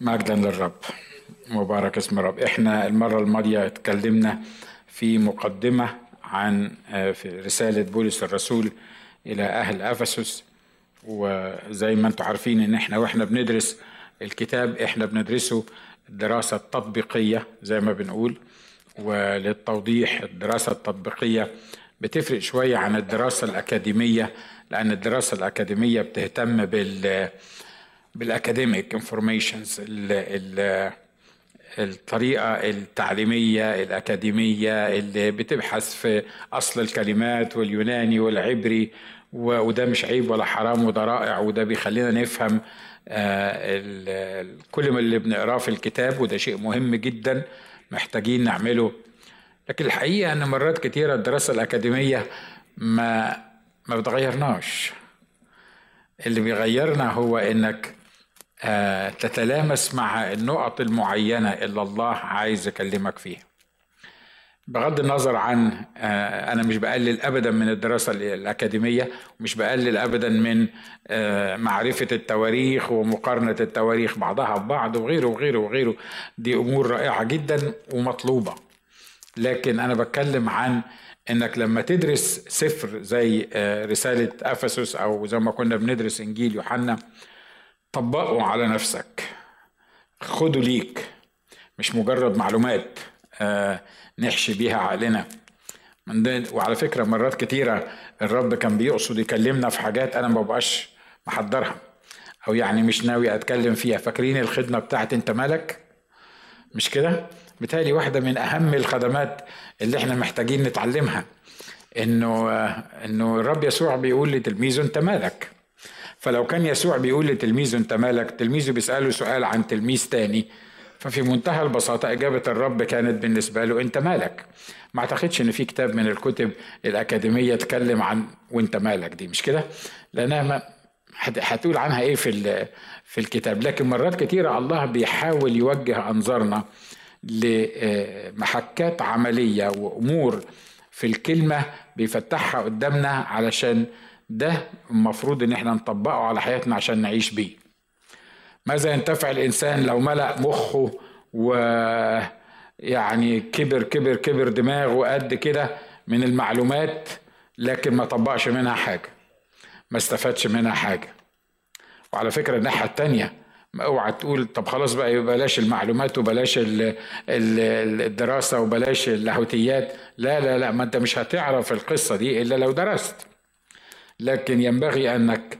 مجدا للرب. مبارك اسم الرب. إحنا المرة الماضية اتكلمنا في مقدمة عن آه، في رسالة بولس الرسول إلى أهل أفسس. وزي ما أنتم عارفين إن إحنا وإحنا بندرس الكتاب إحنا بندرسه الدراسة التطبيقية زي ما بنقول. وللتوضيح الدراسة التطبيقية بتفرق شوية عن الدراسة الأكاديمية لأن الدراسة الأكاديمية بتهتم بال بال academic informations الطريقة التعليمية الأكاديمية اللي بتبحث في أصل الكلمات واليوناني والعبري وده مش عيب ولا حرام وده رائع وده بيخلينا نفهم آه، كل ما اللي بنقراه في الكتاب وده شيء مهم جدا محتاجين نعمله. لكن الحقيقة أن مرات كتيرة الدراسة الأكاديمية ما ما بتغيرناش. اللي بيغيرنا هو آه، تتلامس مع النقط المعينة اللي الله عايز يكلمك فيها. بغض النظر عن آه، أنا مش بقلل أبدا من الدراسة الأكاديمية ومش بقلل أبدا من آه، معرفة التواريخ ومقارنة التواريخ بعضها ببعض وغيره وغيره وغيره. دي أمور رائعة جدا ومطلوبة. لكن أنا بتكلم عن إنك لما تدرس سفر زي آه، رسالة أفسس أو زي ما كنا بندرس إنجيل يوحنا طبقه على نفسك. خده ليك. مش مجرد معلومات آه، نحشي بيها عقلنا وعلى فكرة مرات كتيرة الرب كان بيقصد يكلمنا في حاجات أنا ما بقاش محضرها. أو يعني مش ناوي أتكلم فيها. فاكرين الخدمة بتاعت أنت مالك مش كده؟ بالتالي واحدة من أهم الخدمات اللي إحنا محتاجين نتعلمها. إنه إنه الرب يسوع بيقول لتلميذه أنت مالك فلو كان يسوع بيقول لتلميذه أنت مالك تلميذه بيسأله سؤال عن تلميذ تاني. ففي منتهى البساطة إجابة الرب كانت بالنسبة له أنت مالك. ما أعتقدش إن في كتاب من الكتب الأكاديمية اتكلم عن وأنت مالك دي مش كده؟ لأنها ما هت- هتقول عنها إيه في في الكتاب. لكن مرات كتيرة الله بيحاول يوجه أنظارنا لمحكات عملية وأمور في الكلمة بيفتحها قدامنا علشان ده المفروض إن إحنا نطبقه على حياتنا عشان نعيش بيه. ماذا ينتفع الإنسان لو ملأ مخه و يعني كبر كبر كبر دماغه قد كده من المعلومات لكن ما طبقش منها حاجة ما استفادش منها حاجة. وعلى فكرة الناحية التانية ما اوعى تقول طب خلاص بقى بلاش المعلومات وبلاش ال- ال- الدراسة وبلاش اللاهوتيات. لا لا لا ما انت مش هتعرف القصة دي إلا لو درست. لكن ينبغي أنك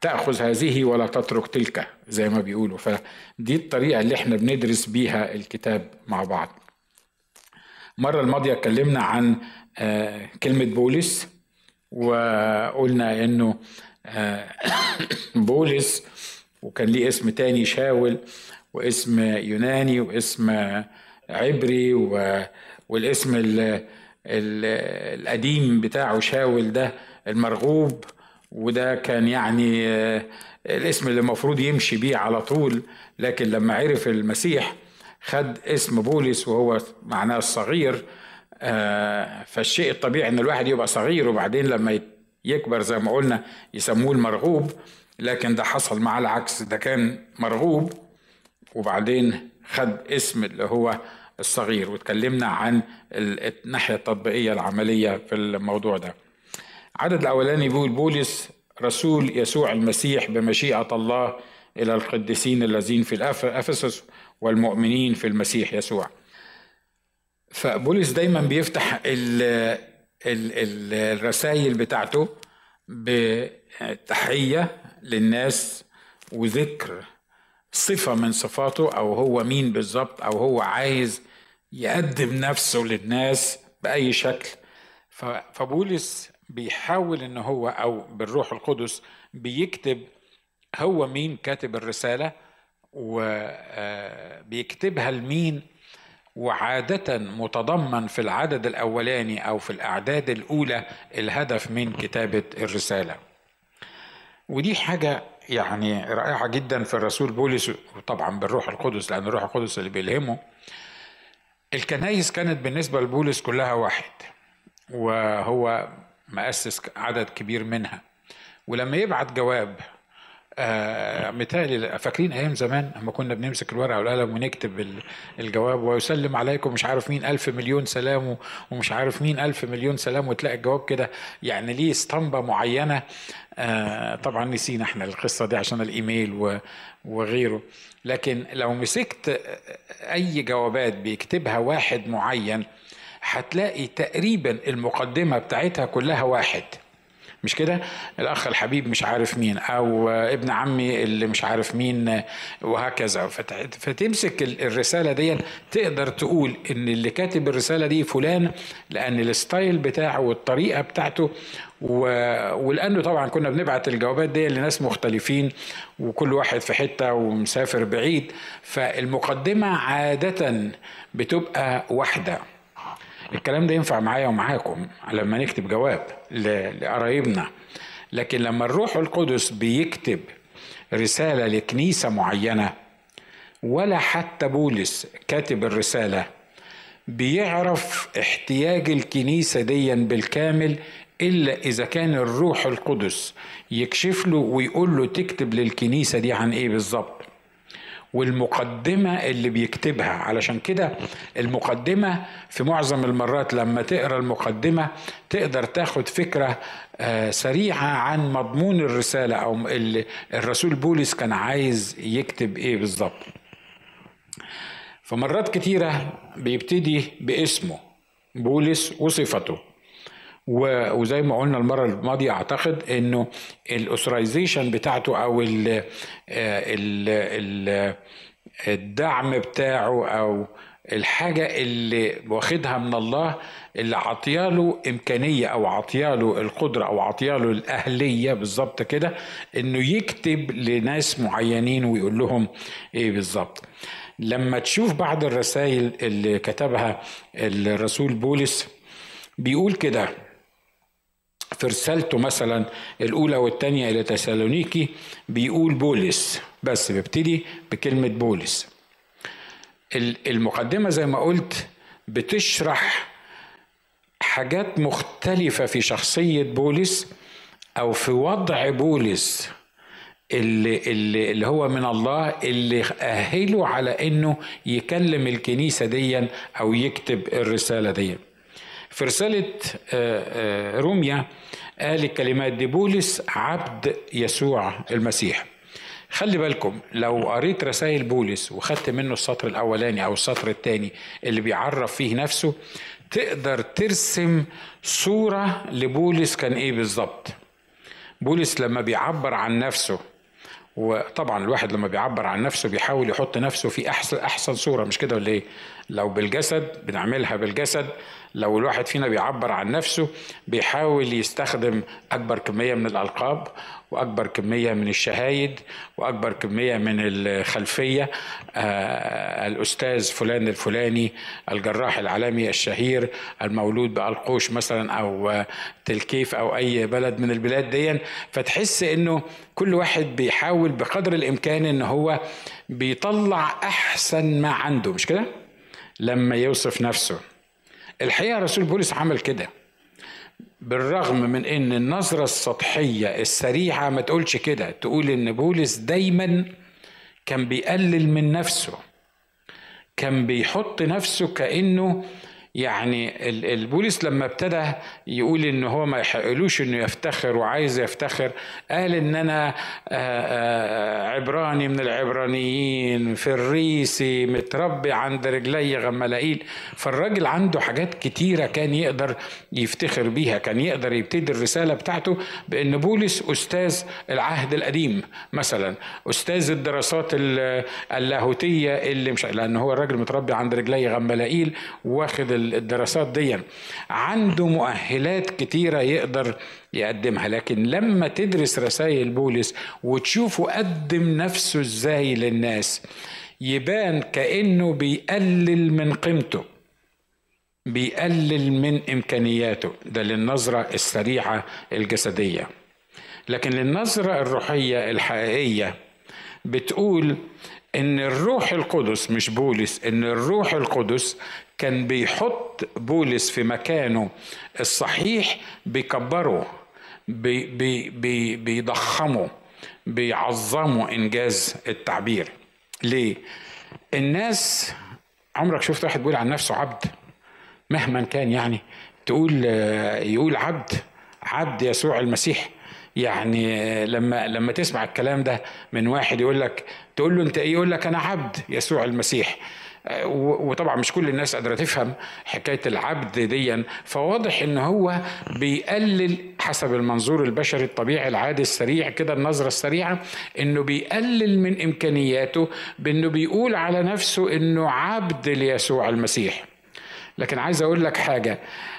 تأخذ هذه ولا تترك تلك زي ما بيقولوا. فدي الطريقة اللي إحنا بندرس بيها الكتاب مع بعض. المرة الماضية اتكلمنا عن آه، كلمة بولس وقلنا إنه آه، بولس وكان ليه اسم تاني شاول واسم يوناني واسم عبري والاسم ال ال القديم بتاعه شاول ده المرغوب وده كان يعني آه، الاسم اللي المفروض يمشي بيه على طول لكن لما عرف المسيح خد اسم بولس وهو معناه الصغير آه، فالشيء الطبيعي إن الواحد يبقى صغير وبعدين لما يكبر زي ما قلنا يسموه المرغوب لكن ده حصل معاه العكس ده كان مرغوب وبعدين خد اسم اللي هو الصغير. واتكلمنا عن ال- الناحية التطبيقية العملية في الموضوع ده. عدد الأولاني بيقول بولس رسول يسوع المسيح بمشيئة الله إلى القديسين الذين في أفسس والمؤمنين في المسيح يسوع. فبولس دايما بيفتح ال ال ال الرسائل بتاعته بتحية للناس وذكر صفة من صفاته أو هو مين بالظبط أو هو عايز يقدم نفسه للناس بأي شكل. فبولس بيحاول إن هو أو بالروح القدس بيكتب هو مين كاتب الرسالة وبيكتبها لمين وعادة متضمن في العدد الأولاني أو في الأعداد الأولى الهدف من كتابة الرسالة. ودي حاجة يعني رائعة جدا في الرسول بولس وطبعا بالروح القدس لأن الروح القدس اللي بيلهمه. الكنايس كانت بالنسبة لبولس كلها واحد وهو مؤسس عدد كبير منها. ولما يبعت جواب آه متهيألي فاكرين أيام زمان لما كنا بنمسك الورقة والقلم ونكتب الجواب ويسلم عليكم مش عارف مين ألف مليون سلام ومش عارف مين ألف مليون سلام وتلاقي الجواب كده يعني ليه اسطمبة معينة. آه طبعا نسينا إحنا القصة دي عشان الإيميل وغيره. لكن لو مسكت أي جوابات بيكتبها واحد معين هتلاقي تقريبا المقدمة بتاعتها كلها واحد. مش كده؟ الأخ الحبيب مش عارف مين أو ابن عمي اللي مش عارف مين وهكذا. فتمسك الرسالة دي تقدر تقول إن اللي كاتب الرسالة دي فلان لأن الستايل بتاعه والطريقة بتاعته و... ولأنه طبعا كنا بنبعت الجوابات دي لناس مختلفين وكل واحد في حتة ومسافر بعيد. فالمقدمة عادة بتبقى واحدة. الكلام ده ينفع معايا ومعاكم لما نكتب جواب لقرايبنا. لكن لما الروح القدس بيكتب رسالة لكنيسة معينة ولا حتى بولس كاتب الرسالة بيعرف احتياج الكنيسة ديا بالكامل إلا إذا كان الروح القدس يكشف له ويقول له تكتب للكنيسة دي عن إيه بالظبط. والمقدمة اللي بيكتبها. علشان كده المقدمة في معظم المرات لما تقرأ المقدمة تقدر تاخد فكرة آه، سريعة عن مضمون الرسالة أو الرسول بولس كان عايز يكتب إيه بالظبط. فمرات كتيرة بيبتدي باسمه بولس وصفته. وزي ما قلنا المرة الماضيه أعتقد إنه الاسرايزيشن بتاعته أو ال ال ال الدعم بتاعه أو الحاجة اللي واخدها من الله اللي عطياله إمكانية أو عطياله القدرة أو عطياله الأهلية بالظبط كده إنه يكتب لناس معينين ويقول لهم إيه بالظبط. لما تشوف بعض الرسائل اللي كتبها الرسول بولس بيقول كده في رسالته مثلا الأولى والثانية إلى تسالونيكي بيقول بولس بس بيبتدي بكلمة بولس. المقدمة زي ما قلت بتشرح حاجات مختلفة في شخصية بولس أو في وضع بولس اللي, اللي, اللي هو من الله اللي أهله على إنه يكلم الكنيسة ديا أو يكتب الرسالة ديا. في رسالة آه، آه، روميا قال الكلمات دي بولس عبد يسوع المسيح. خلي بالكم لو قريت رسائل بولس وخدت منه السطر الأولاني أو السطر الثاني اللي بيعرف فيه نفسه تقدر ترسم صورة لبولس كان إيه بالظبط. بولس لما بيعبر عن نفسه وطبعا الواحد لما بيعبر عن نفسه بيحاول يحط نفسه في احسن أحسن صورة مش كده ولا إيه؟ لو بالجسد بنعملها بالجسد لو الواحد فينا بيعبر عن نفسه بيحاول يستخدم أكبر كمية من الألقاب وأكبر كمية من الشهايد وأكبر كمية من الخلفية آه الأستاذ فلان الفلاني الجراح العالمي الشهير المولود بألقوش مثلا أو تلكيف أو أي بلد من البلاد دي فتحس إنه كل واحد بيحاول بقدر الإمكان إن هو بيطلع أحسن ما عنده مش كده؟ لما يوصف نفسه. الحقيقة رسول بولس عمل كده. بالرغم من إن النظرة السطحية السريعة ما تقولش كده تقول إن بولس دايما كان بيقلل من نفسه كان بيحط نفسه كأنه يعني البوليس لما ابتدى يقول إن هو ما يحقلوش إنه يفتخر وعايز يفتخر قال إن أنا آه، آه، عبراني من العبرانيين فريسي متربي عند رجلي غملائيل فالراجل عنده حاجات كتيرة كان يقدر يفتخر بيها كان يقدر يبتدي الرسالة بتاعته بإن بولس أستاذ العهد القديم مثلا أستاذ الدراسات اللاهوتية اللي مش لأن هو الراجل متربي عند رجلي غملائيل واخد الدراسات دي عنده مؤهلات كتيرة يقدر يقدمها لكن لما تدرس رسائل بولس وتشوفه قدم نفسه إزاي للناس يبان كأنه بيقلل من قيمته بيقلل من إمكانياته. ده للنظرة السريعة الجسدية. لكن للنظرة الروحية الحقيقية بتقول إن الروح القدس مش بولس إن الروح القدس كان بيحط بولس في مكانه الصحيح بيكبره بي بي بي بيضخمه بيعظموا إنجاز التعبير. ليه؟ الناس عمرك شفت واحد بيقول عن نفسه عبد؟ مهما كان يعني تقول يقول عبد عبد يسوع المسيح. يعني لما لما تسمع الكلام ده من واحد يقول لك تقول له أنت إيه؟ يقول لك أنا عبد يسوع المسيح. وطبعا مش كل الناس قادرة تفهم حكاية العبد ديا فواضح إن هو بيقلل حسب المنظور البشري الطبيعي العادي السريع كده النظرة السريعة إنه بيقلل من إمكانياته بإنه بيقول على نفسه إنه عبد ليسوع المسيح. لكن عايز أقول لك حاجة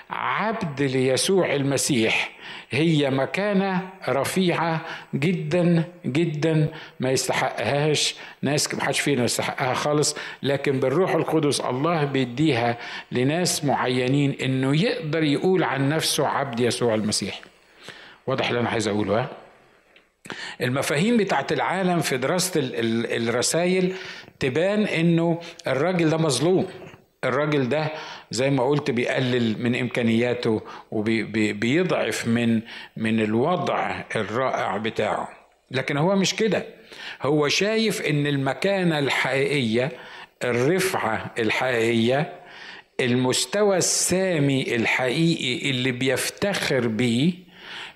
عبد ليسوع المسيح هي مكانة رفيعة جدا جدا ما يستحقهاش. ناس ما حدش فينا يستحقها خالص لكن بالروح القدس الله بيديها لناس معينين إنه يقدر يقول عن نفسه عبد يسوع المسيح. واضح اللي أنا عايز أقوله ها؟ المفاهيم بتاعت العالم في دراسة الرسائل تبان إنه الراجل ده مظلوم. الراجل ده زي ما قلت بيقلل من إمكانياته وبيضعف من من الوضع الرائع بتاعه. لكن هو مش كده. هو شايف إن المكانة الحقيقية الرفعة الحقيقية المستوى السامي الحقيقي اللي بيفتخر بيه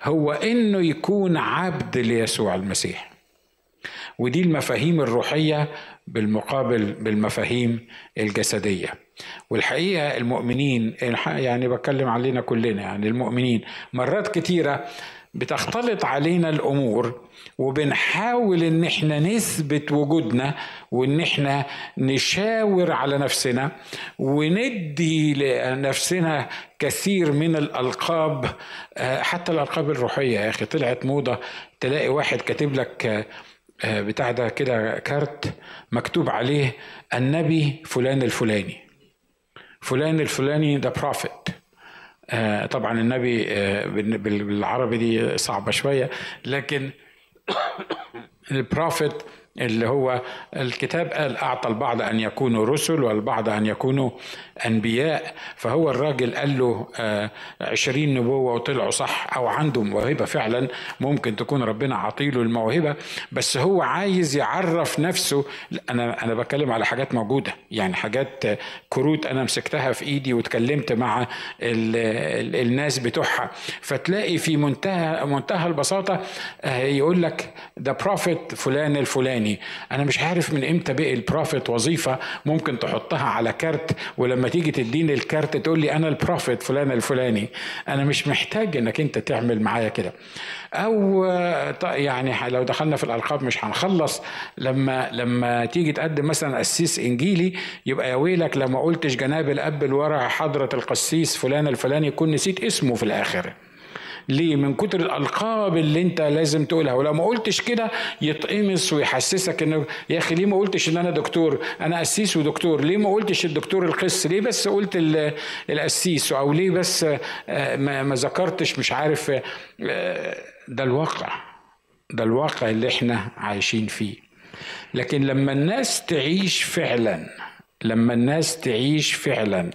هو إنه يكون عبد ليسوع المسيح. ودي المفاهيم الروحية بالمقابل بالمفاهيم الجسدية. والحقيقة المؤمنين يعني بتكلم علينا كلنا يعني المؤمنين مرات كتيرة بتختلط علينا الأمور وبنحاول إن إحنا نثبت وجودنا وإن إحنا نشاور على نفسنا وندي لنفسنا كثير من الألقاب حتى الألقاب الروحية يا أخي. طلعت موضة تلاقي واحد كاتب لك آه، بتاع ده كده كارت مكتوب عليه النبي فلان الفلاني. فلان الفلاني ده prophet آه طبعا النبي آه بالعربي دي صعبة شوية لكن ال prophet اللي هو الكتاب قال أعطى البعض أن يكونوا رسل والبعض أن يكونوا أنبياء. فهو الراجل قال له آه، عشرين نبوة وطلعوا صح أو عنده موهبة فعلا ممكن تكون ربنا عطيله الموهبة بس هو عايز يعرف نفسه. أنا أنا بتكلم على حاجات موجودة يعني حاجات كروت أنا مسكتها في إيدي واتكلمت مع ال ال الناس بتوعها. فتلاقي في منتهى منتهى البساطة آه، يقول لك ده بروفيت فلان الفلاني. أنا مش عارف من إمتى بقي ال prophet وظيفة ممكن تحطها على كارت ولما تيجي تديني الكارت تقول لي أنا ال prophet فلان الفلاني. أنا مش محتاج إنك أنت تعمل معايا كده. أو يعني لو دخلنا في الألقاب مش هنخلص. لما لما تيجي تقدم مثلا قسيس إنجيلي يبقى يا ويلك لما قلتش جناب الأب الورع حضرة القسيس فلان الفلاني يكون نسيت اسمه في الآخر. ليه؟ من كتر الألقاب اللي أنت لازم تقولها. ولو ما قلتش كده يتقمص ويحسسك إنه يا أخي ليه ما قلتش إن أنا دكتور؟ أنا قسيس ودكتور. ليه ما قلتش الدكتور القس؟ ليه بس قلت القسيس؟ أو ليه بس آه، ما ذكرتش؟ مش عارف آه، ده الواقع. ده الواقع اللي إحنا عايشين فيه. لكن لما الناس تعيش فعلا لما الناس تعيش فعلا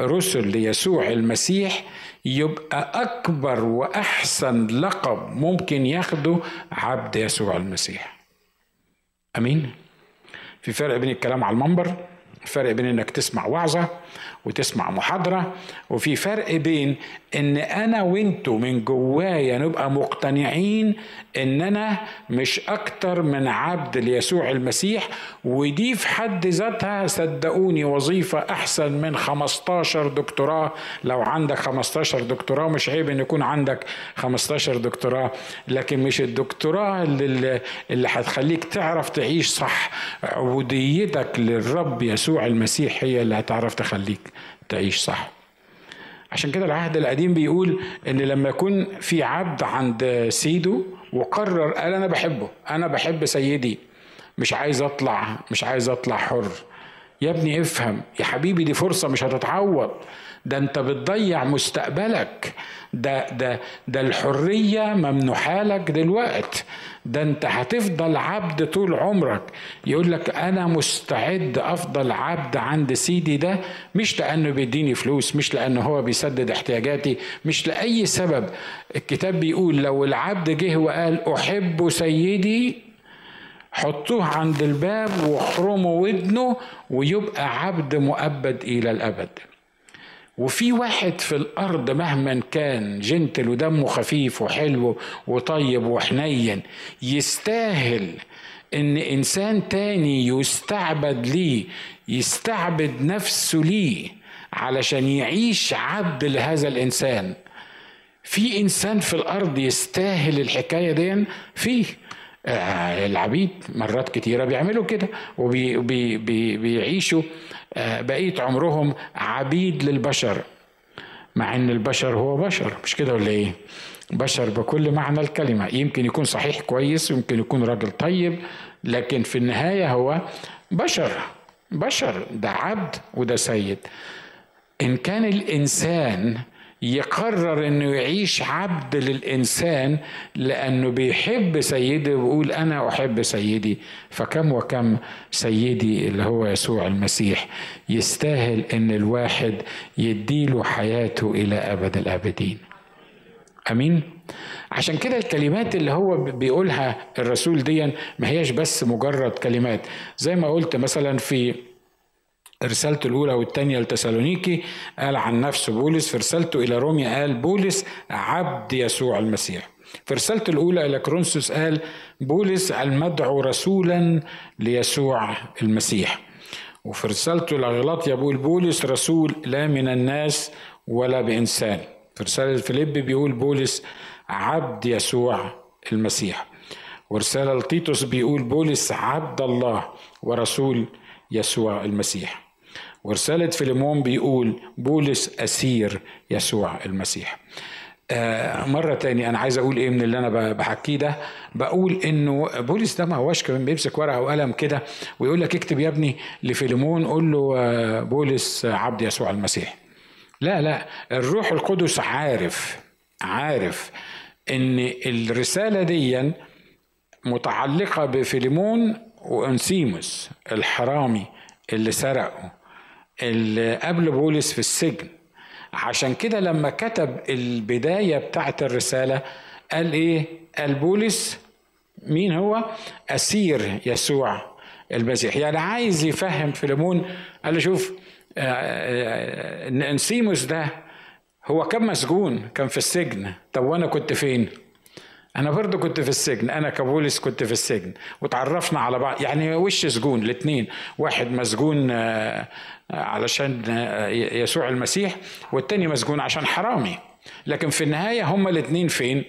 رسل ليسوع المسيح يبقى أكبر وأحسن لقب ممكن ياخده عبد يسوع المسيح. أمين؟ في فرق بين الكلام على المنبر فرق بين إنك تسمع وعظة وتسمع محاضرة وفي فرق بين إن أنا وإنتو من جوايا نبقى مقتنعين إن أنا مش أكتر من عبد ليسوع المسيح ودي في حد ذاتها صدقوني وظيفة أحسن من 15 دكتوراه. لو عندك 15 دكتوراه مش عيب إن يكون عندك 15 دكتوراه لكن مش الدكتوراه اللي, اللي هتخليك تعرف تعيش صح. عبوديتك للرب يسوع المسيح هي اللي هتعرف تخليك تعيش صح. عشان كده العهد القديم بيقول إن لما يكون في عبد عند سيده وقرر قال أنا بحبه أنا بحب سيدي مش عايز أطلع مش عايز أطلع حر. يا ابني افهم يا حبيبي دي فرصة مش هتتعوض. ده انت بتضيع مستقبلك. ده ده ده الحرية ممنوحة لك دلوقت. ده انت هتفضل عبد طول عمرك. يقول لك أنا مستعد أفضل عبد عند سيدي ده مش لأنه بيديني فلوس مش لأنه هو بيسدد احتياجاتي مش لأي سبب. الكتاب بيقول لو العبد جه وقال أحب سيدي حطوه عند الباب واحرموا ودنه ويبقى عبد مؤبد إلى الأبد. وفي واحد في الأرض مهما كان جنتل ودمه خفيف وحلو وطيب وحنين يستاهل إن إنسان تاني يستعبد ليه يستعبد نفسه ليه علشان يعيش عبد لهذا الإنسان. في إنسان في الأرض يستاهل الحكاية دي؟ فيه. آه، العبيد مرات كتيرة بيعملوا كده وبيعيشوا بقية عمرهم عبيد للبشر مع إن البشر هو بشر مش كده ولا إيه؟ بشر بكل معنى الكلمة يمكن يكون صحيح كويس ويمكن يكون راجل طيب لكن في النهاية هو بشر بشر ده عبد وده سيد. إن كان الإنسان يقرر إنه يعيش عبد للإنسان لأنه بيحب سيده ويقول أنا أحب سيدي. فكم وكم سيدي اللي هو يسوع المسيح يستاهل إن الواحد يديله حياته إلى أبد الأبدين. أمين؟ عشان كده الكلمات اللي هو بيقولها الرسول دي ما هياش بس مجرد كلمات. زي ما قلت مثلا في رسالته الأولى والثانية لتسالونيكي قال عن نفسه بولس في رسالته إلى روميا قال بولس عبد يسوع المسيح. في رسالته الأولى إلى كورنثوس قال بولس المدعو رسولا ليسوع المسيح. وفي رسالته لغلاطيا بيقول بولس رسول لا من الناس ولا بإنسان. في رسالة فيلبي بيقول بولس عبد يسوع المسيح. ورسالة لتيتوس بيقول بولس عبد الله ورسول يسوع المسيح. ورسالة فيليمون بيقول بولس أسير يسوع المسيح. آه مرة تاني أنا عايز أقول إيه من اللي أنا بحكيه ده؟ بقول إنه بولس ده ما هوش كمان بيمسك ورقة وقلم كده ويقول لك اكتب يا ابني لفيليمون قول له آه بولس عبد يسوع المسيح. لا لا الروح القدس عارف عارف إن الرسالة دي متعلقة بفيليمون وأنسيموس الحرامي اللي سرقه. اللي قبل بولس في السجن عشان كده لما كتب البداية بتاعت الرسالة قال إيه؟ قال بولس مين هو؟ أسير يسوع المسيح يعني عايز يفهم فيلمون قال له شوف آه، آه، انسيموس ده هو كان مسجون كان في السجن طب وأنا كنت فين أنا برضو كنت في السجن أنا كبولس كنت في السجن وتعرفنا على بعض يعني وش سجون؟ الاثنين واحد مسجون آه، علشان آه، يسوع المسيح والتاني مسجون عشان حرامي. لكن في النهاية هما الاثنين فين؟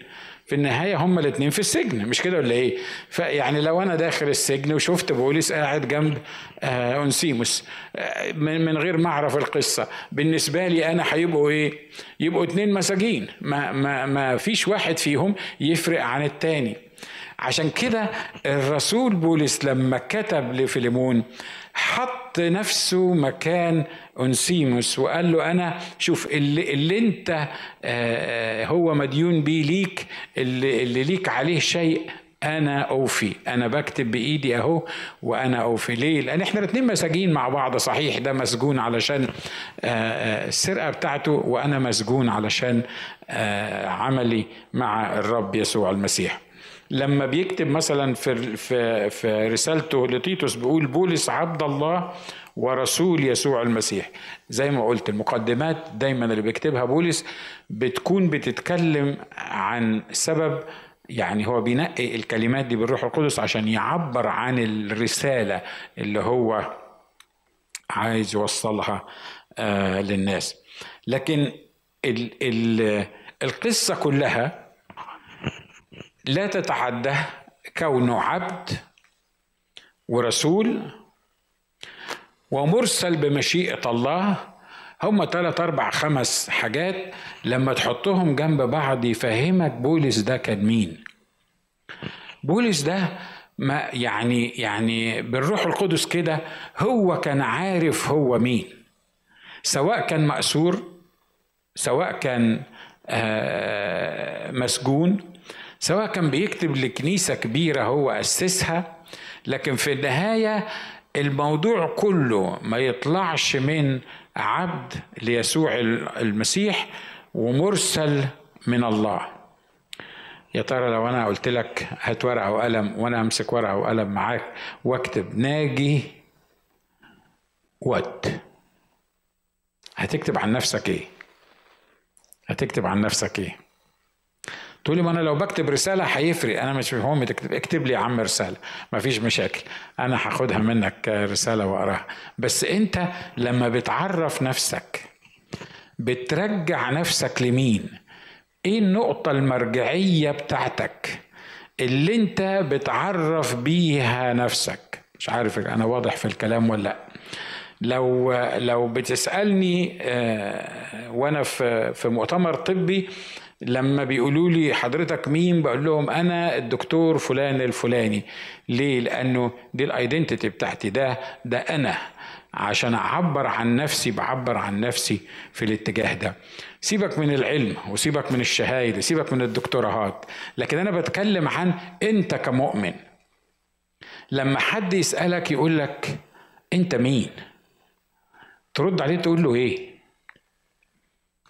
في النهاية هما الاثنين في السجن مش كده ولا إيه؟ فيعني لو أنا داخل السجن وشفت بوليس قاعد جنب آه انسيموس آه من غير ما أعرف القصة بالنسبة لي أنا هيبقوا إيه؟ يبقوا اتنين مساجين ما, ما, ما فيش واحد فيهم يفرق عن التاني. عشان كده الرسول بولس لما كتب لفيليمون حط نفسه مكان أنسيموس وقال له أنا شوف اللي, اللي أنت آه، هو مديون بيه ليك اللي, اللي ليك عليه شيء أنا أوفي. أنا بكتب بإيدي أهو وأنا أوفي. ليه؟ لأن إحنا الاثنين مساجين مع بعض. صحيح ده مسجون علشان آه، آه، السرقة بتاعته وأنا مسجون علشان عملي مع الرب يسوع المسيح. لما بيكتب مثلا في في في رسالته لتيتوس بيقول بولس عبد الله ورسول يسوع المسيح زي ما قلت المقدمات دايما اللي بيكتبها بولس بتكون بتتكلم عن سبب يعني هو بينقي الكلمات دي بالروح القدس عشان يعبر عن الرسالة اللي هو عايز يوصلها آه للناس. لكن ال ال القصة كلها لا تتعدى كونه عبد ورسول ومرسل بمشيئة الله. هم ثلاث أربع خمس حاجات. لما تحطهم جنب بعض يفهمك بولس ده كان مين. بولس ده ما يعني يعني بالروح القدس كده هو كان عارف هو مين. سواء كان مأسور سواء كان آه، مسجون سواء كان بيكتب لكنيسة كبيرة هو أسسها لكن في النهاية الموضوع كله ما يطلعش من عبد ليسوع المسيح ومرسل من الله. يا ترى لو أنا قلت لك هات ورقة وقلم وأنا أمسك ورقة وقلم معاك وأكتب ناجي ود هتكتب عن نفسك إيه؟ هتكتب عن نفسك إيه؟ تقولي ما أنا لو بكتب رسالة هيفرق. أنا مش مهم تكتب اكتب لي يا عم رسالة. مفيش مشاكل. أنا هاخدها منك رسالة وأقراها. بس أنت لما بتعرف نفسك بترجع نفسك لمين؟ إيه النقطة المرجعية بتاعتك اللي أنت بتعرف بيها نفسك؟ مش عارف أنا واضح في الكلام ولا لأ. لو لو بتسألني آه، وأنا في في مؤتمر طبي لما بيقولوا لي حضرتك مين بقول لهم أنا الدكتور فلان الفلاني. ليه؟ لأنه دي الايدنتيتي بتاعتي ده ده أنا. عشان أعبر عن نفسي بعبر عن نفسي في الاتجاه ده. سيبك من العلم وسيبك من الشهايد وسيبك من الدكتوراهات لكن أنا بتكلم عن أنت كمؤمن. لما حد يسألك يقول لك أنت مين؟ ترد عليه تقول له إيه؟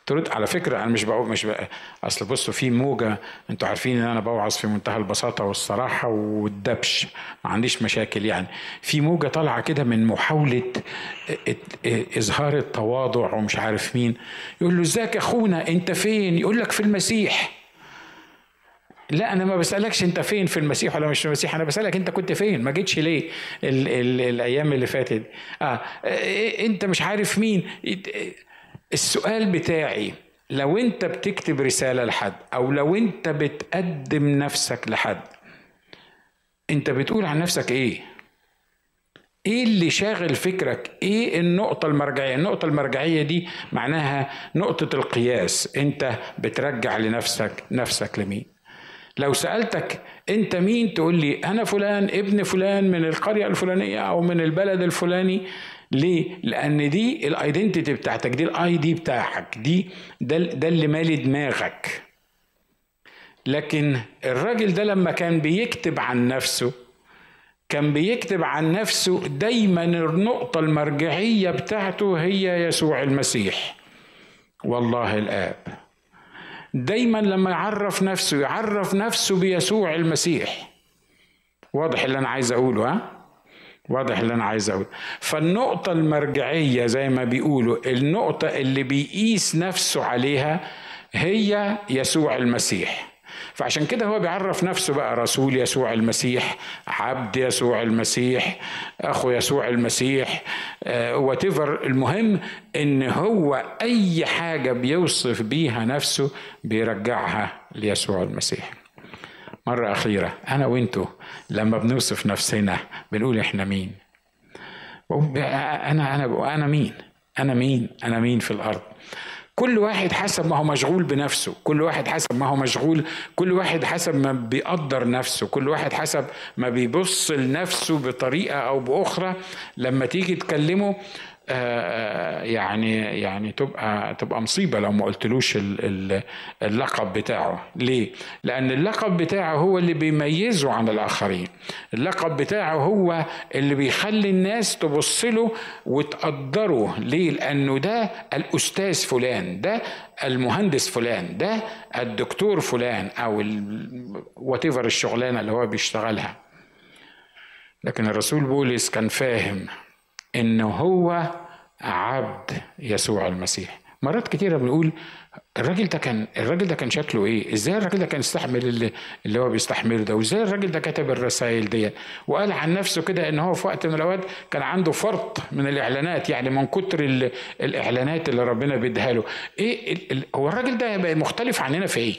ترد؟ على فكرة أنا مش بقول مش بقى أصل بصوا في موجة أنتوا عارفين إن أنا بوعظ في منتهى البساطة والصراحة والدبش. ما عنديش مشاكل يعني. في موجة طالعة كده من محاولة إظهار التواضع ومش عارف مين. يقول له إزيك أخونا؟ أنت فين؟ يقول لك في المسيح. لا أنا ما بسألكش أنت فين في المسيح ولا مش في المسيح. أنا بسألك أنت كنت فين؟ ما جيتش ليه ال ال الأيام اللي فاتت آه أنت مش عارف مين؟ السؤال بتاعي لو انت بتكتب رسالة لحد أو لو انت بتقدم نفسك لحد انت بتقول عن نفسك إيه؟ إيه اللي شاغل فكرك؟ إيه النقطة المرجعية؟ النقطة المرجعية دي معناها نقطة القياس انت بترجع لنفسك نفسك لمين؟ لو سألتك أنت مين تقول لي أنا فلان ابن فلان من القرية الفلانية أو من البلد الفلاني. ليه؟ لأن دي ال identity بتاعتك دي ال ID بتاعك دي ده, ده اللي مالي دماغك. لكن الراجل ده لما كان بيكتب عن نفسه كان بيكتب عن نفسه دايما النقطة المرجعية بتاعته هي يسوع المسيح. والله الآب. دايما لما يعرف نفسه يعرف نفسه بيسوع المسيح. واضح اللي أنا عايز أقوله ها؟ واضح اللي أنا عايز أقول فالنقطة المرجعية زي ما بيقولوا النقطة اللي بيقيس نفسه عليها هي يسوع المسيح. فعشان كده هو بيعرف نفسه بقى رسول يسوع المسيح عبد يسوع المسيح اخو يسوع المسيح وات uh, المهم إن هو أي حاجة بيوصف بيها نفسه بيرجعها ليسوع المسيح مرة أخيرة أنا وأنتوا لما بنوصف نفسنا بنقول إحنا مين؟ أنا أنا أنا مين؟ أنا مين؟ أنا مين في الأرض؟ كل واحد حسب ما هو مشغول بنفسه كل واحد حسب ما هو مشغول كل واحد حسب ما بيقدر نفسه كل واحد حسب ما بيبص لنفسه بطريقة أو بأخرى. لما تيجي تكلمه يعني يعني تبقى تبقى مصيبة لو ما قلتلوش اللقب بتاعه. ليه؟ لأن اللقب بتاعه هو اللي بيميزه عن الآخرين. اللقب بتاعه هو اللي بيخلي الناس تبص له وتقدره. ليه؟ لأنه ده الأستاذ فلان ده المهندس فلان ده الدكتور فلان أو وات الشغلانة اللي هو بيشتغلها. لكن الرسول بولس كان فاهم إنه هو عبد يسوع المسيح مرات كتيرة بنقول الراجل ده كان الراجل ده كان شكله إيه؟ إزاي الراجل ده كان يستحمل اللي, اللي هو بيستحمله ده؟ وإزاي الراجل ده كتب الرسائل دي؟ وقال عن نفسه كده إن هو في وقت من الأوقات كان عنده فرط من الإعلانات يعني من كتر الإعلانات اللي ربنا بيديها له. إيه هو الراجل ده مختلف عننا في إيه؟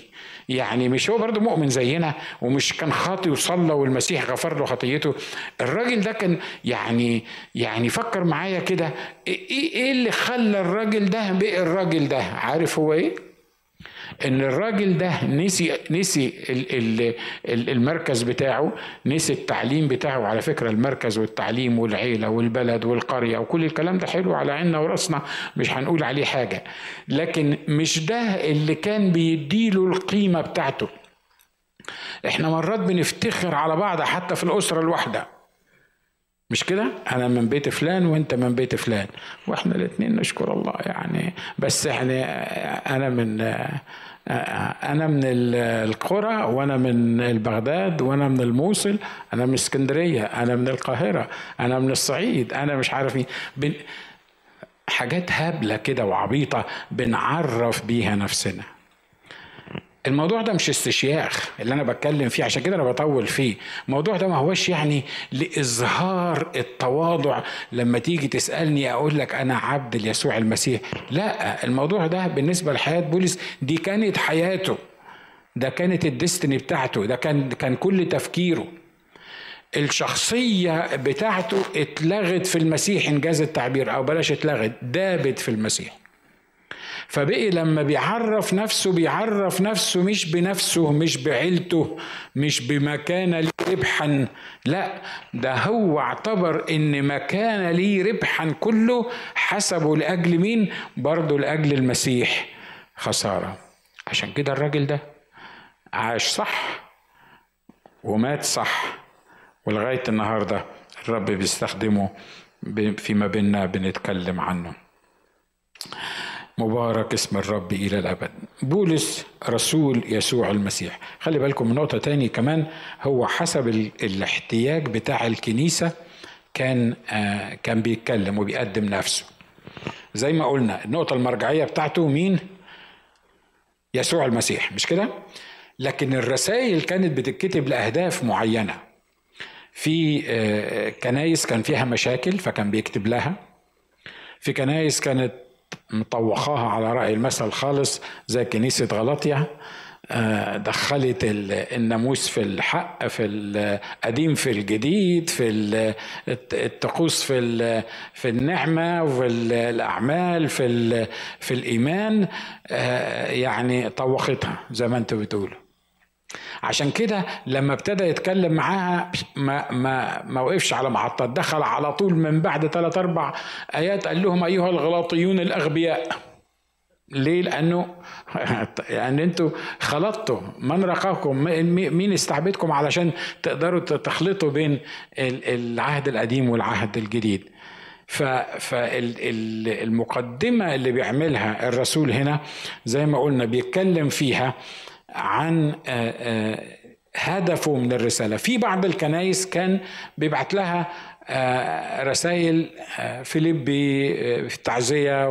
يعني مش هو برضه مؤمن زينا ومش كان خاطي وصلى والمسيح غفر له خطيته. الراجل ده كان يعني يعني فكر معايا كده إيه إيه اللي خلى الراجل ده بقى الراجل ده؟ عارف هو إيه؟ إن الراجل ده نسي نسي المركز بتاعه نسي التعليم بتاعه. على فكرة المركز والتعليم والعيلة والبلد والقرية وكل الكلام ده حلو على عيننا وراسنا مش هنقول عليه حاجة. لكن مش ده اللي كان بيديله القيمة بتاعته. إحنا مرات بنفتخر على بعض حتى في الأسرة الواحدة. مش كده؟ أنا من بيت فلان وأنت من بيت فلان. وإحنا الاثنين نشكر الله يعني. بس يعني أنا من أنا من القرى وأنا من بغداد وأنا من الموصل أنا من اسكندرية أنا من القاهرة أنا من الصعيد أنا مش عارف مين بن... حاجات هبلة كده وعبيطة بنعرف بيها نفسنا. الموضوع ده مش استشياخ اللي أنا بتكلم فيه عشان كده أنا بطول فيه. الموضوع ده ما هوش يعني لإظهار التواضع لما تيجي تسألني أقول لك أنا عبد ليسوع المسيح. لا الموضوع ده بالنسبة لحياة بولس دي كانت حياته. ده كانت الدستني بتاعته. ده كان كان كل تفكيره. الشخصية بتاعته اتلغت في المسيح إنجاز التعبير أو بلاش اتلغت دابت في المسيح. فبقي لما بيعرف نفسه بيعرف نفسه مش بنفسه مش بعيلته مش بمكان ربحا. لا ده هو اعتبر إن مكان لي ربحا كله حسبه لأجل مين؟ برضه لأجل المسيح. خسارة. عشان كده الراجل ده عاش صح ومات صح ولغاية النهارده الرب بيستخدمه فيما بيننا بنتكلم عنه. مبارك اسم الرب إلى الأبد. بولس رسول يسوع المسيح. خلي بالكم نقطة تاني كمان. هو حسب الاحتياج بتاع الكنيسة كان آه كان بيتكلم وبيقدم نفسه. زي ما قلنا النقطة المرجعية بتاعته مين؟ يسوع المسيح. مش كده؟ لكن الرسائل كانت بتتكتب لأهداف معينة. في آه كنايس كان فيها مشاكل فكان بيكتب لها. في كنايس كانت مطوخاها على رأي المثل خالص زي كنيسة غلطية آه، دخلت الناموس في الحق في القديم في الجديد في الطقوس في في النعمة وفي الأعمال في في الإيمان آه، يعني طوختها زي ما أنتوا بتقولوا عشان كده لما ابتدى يتكلم معاها ما ما ما وقفش على محطة دخل على طول من بعد ثلاث أربع آيات قال لهم أيها الغلاطيون الأغبياء ليه؟ لأنه يعني أنتوا خلطتوا من رقاكم مين استعبدكم علشان تقدروا تخلطوا بين العهد القديم والعهد الجديد فالمقدمه اللي بيعملها الرسول هنا زي ما قلنا بيتكلم فيها عن آه، آه، هدفه من الرسالة. في بعض الكنائس كان بيبعت لها آه، رسائل فيليبي في التعزية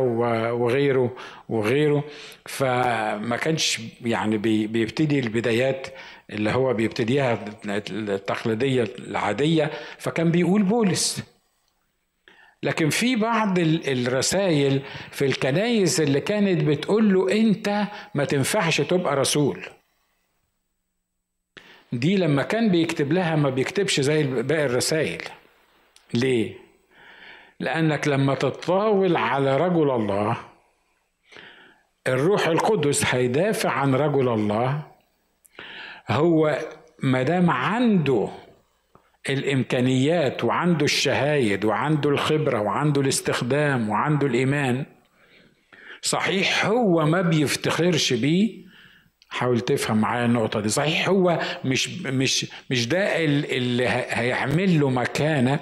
وغيره وغيره. فما كانش يعني بيبتدي البدايات اللي هو بيبتديها التقليدية العادية. فكان بيقول بولس. لكن في بعض الرسائل في الكنايس اللي كانت بتقول له انت ما تنفعش تبقى رسول. دي لما كان بيكتب لها ما بيكتبش زي باقي الرسائل. ليه؟ لأنك لما تتطاول على رجل الله الروح القدس هيدافع عن رجل الله هو ما دام عنده الإمكانيات وعنده الشهايد وعنده الخبرة وعنده الاستخدام وعنده الإيمان صحيح هو ما بيفتخرش بيه. حاول تفهم معايا النقطة دي. صحيح هو مش مش مش ده اللي هيعمل له مكانة.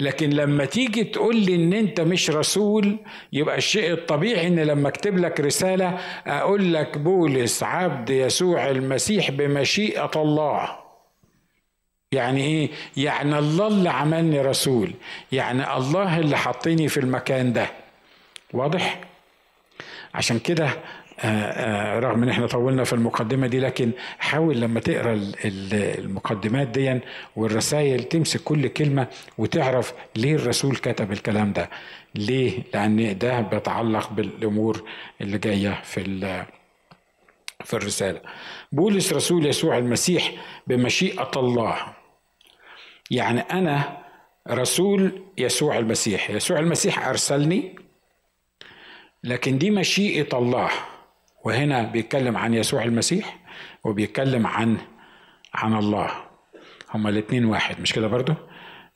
لكن لما تيجي تقول لي إن أنت مش رسول يبقى الشيء الطبيعي إن لما أكتب لك رسالة أقول لك بولس عبد يسوع المسيح بمشيئة الله. يعني إيه؟ يعني الله اللي عملني رسول. يعني الله اللي حطني في المكان ده. واضح؟ عشان كده آه، آه، رغم إن إحنا طولنا في المقدمة دي لكن حاول لما تقرأ المقدمات دي والرسائل تمسك كل كلمة وتعرف ليه الرسول كتب الكلام ده. ليه؟ لأن ده بيتعلق بالأمور اللي جاية في في الرسالة. بولس رسول يسوع المسيح بمشيئة الله. يعني أنا رسول يسوع المسيح يسوع المسيح أرسلني لكن دي مشيئة الله. وهنا بيتكلم عن يسوع المسيح وبيتكلم عن عن الله. هما الاثنين واحد مش كده برضو؟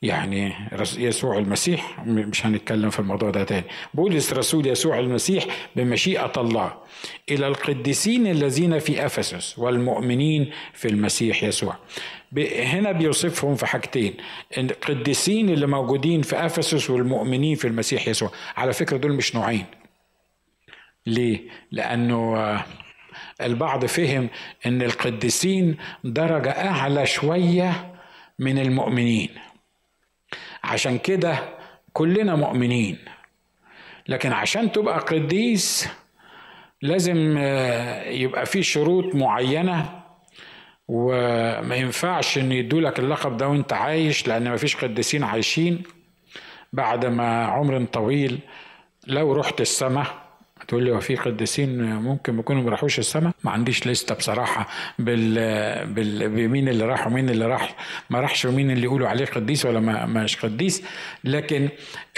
يعني يسوع المسيح مش هنتكلم في الموضوع ده تاني. بولس رسول يسوع المسيح بمشيئة الله إلى القديسين الذين في أفسس والمؤمنين في المسيح يسوع. هنا بيوصفهم في حاجتين القديسين اللي موجودين في أفسس والمؤمنين في المسيح يسوع. على فكرة دول مش نوعين. ليه؟ لأنه البعض فهم إن القديسين درجة أعلى شوية من المؤمنين. عشان كده كلنا مؤمنين. لكن عشان تبقى قديس لازم آه، يبقى في شروط معينة وما ينفعش إن يدولك اللقب ده وأنت عايش لأن ما فيش قديسين عايشين. بعد ما عمر طويل لو رحت السماء تقول لي هو في قديسين ممكن يكونوا ما راحوش السماء؟ ما عنديش لستة بصراحة. بال, بال... بمين اللي راح ومين اللي راح؟ ما راحش ومين اللي يقولوا عليه قديس ولا ما مش قديس. لكن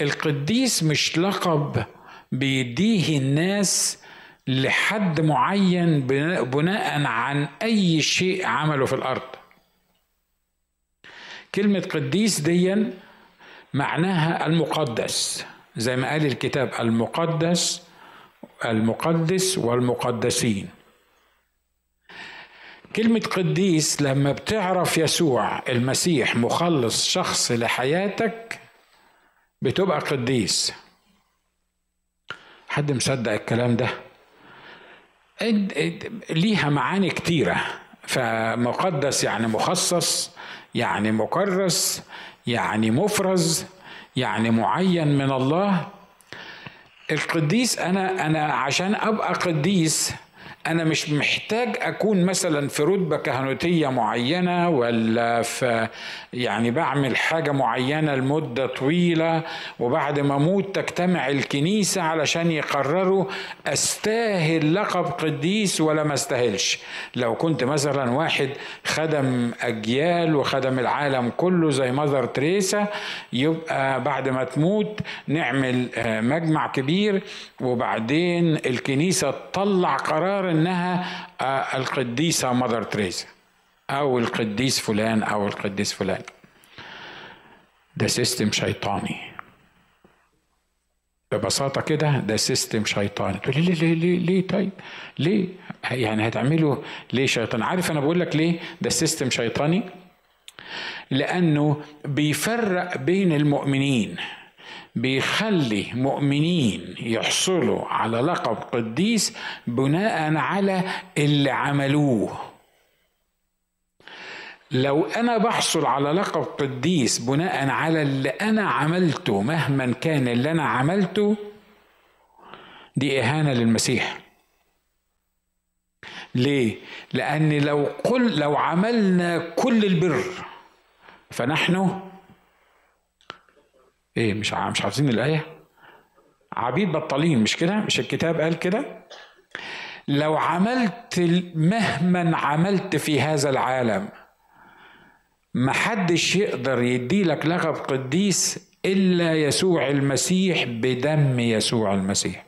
القديس مش لقب بيديه الناس لحد معين بناء عن أي شيء عمله في الأرض. كلمة قديس ديا معناها المقدس. زي ما قال الكتاب المقدس المقدس والمقدسين. كلمة قديس لما بتعرف يسوع المسيح مخلص شخص لحياتك بتبقى قديس. حد مصدق الكلام ده؟ ليها معاني كتيرة. فمقدس يعني مخصص يعني مكرس يعني مفرز يعني معين من الله. القديس أنا أنا عشان أبقى قديس أنا مش محتاج أكون مثلا في رتبة كهنوتية معينة ولا في يعني بعمل حاجة معينة لمدة طويلة وبعد ما أموت تجتمع الكنيسة علشان يقرروا أستاهل لقب قديس ولا ما أستاهلش. لو كنت مثلا واحد خدم أجيال وخدم العالم كله زي ماذر تريسا يبقى بعد ما تموت نعمل آه، مجمع كبير وبعدين الكنيسة تطلع قرار أنها آه، القديسة ماذر تريزا أو القديس فلان أو القديس فلان. ده سيستم شيطاني. ببساطة كده ده system شيطاني. تقول لي ليه ليه ليه طيب ليه؟ يعني هتعمله ليه شيطان؟ عارف أنا بقول لك ليه ده system شيطاني؟ لأنه بيفرق بين المؤمنين. بيخلي مؤمنين يحصلوا على لقب قديس بناء على اللي عملوه. لو أنا بحصل على لقب قديس بناء على اللي أنا عملته مهما كان اللي أنا عملته دي إهانة للمسيح. ليه؟ لأن لو قل لو عملنا كل البر فنحن إيه مش مش حافظين الآية. عبيد بطالين مش كده؟ مش الكتاب قال كده؟ لو عملت مهما عملت في هذا العالم محدش يقدر يديلك لقب قديس إلا يسوع المسيح بدم يسوع المسيح.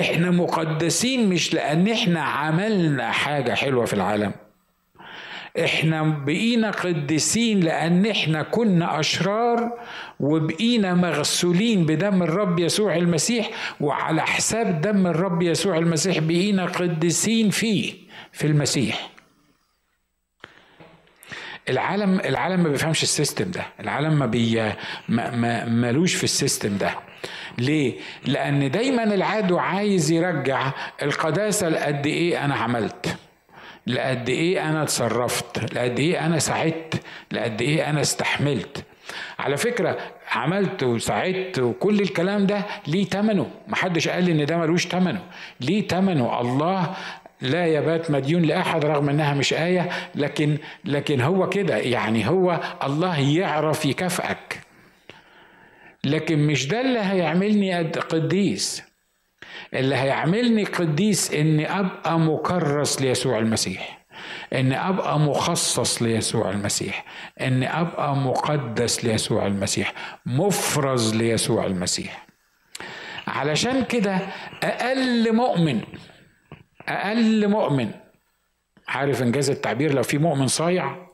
إحنا مقدسين مش لأن إحنا عملنا حاجة حلوة في العالم. إحنا بقينا قديسين لأن إحنا كنا أشرار وبقينا مغسولين بدم الرب يسوع المسيح وعلى حساب دم الرب يسوع المسيح بقينا قديسين فيه في المسيح. العالم العالم ما بيفهمش السيستم ده. العالم ما بي ما ما ملوش في السيستم ده. ليه؟ لأن دايما العدو عايز يرجع القداسة لقد إيه أنا عملت. لقد إيه أنا اتصرفت؟ لقد إيه أنا ساعدت؟ لقد إيه أنا استحملت؟ على فكرة عملت وساعدت وكل الكلام ده ليه تمنه. محدش قال إن ده ملوش تمنه. ليه تمنه؟ الله لا يبات مديون لأحد رغم إنها مش آية لكن لكن هو كده. يعني هو الله يعرف يكافئك. لكن مش ده اللي هيعملني قديس. اللي هيعملني قديس إني أبقى مكرس ليسوع المسيح. إني أبقى مخصص ليسوع المسيح. إني أبقى مقدس ليسوع المسيح. مفرز ليسوع المسيح. علشان كده أقل مؤمن أقل مؤمن عارف إنجاز التعبير؟ لو في مؤمن صايع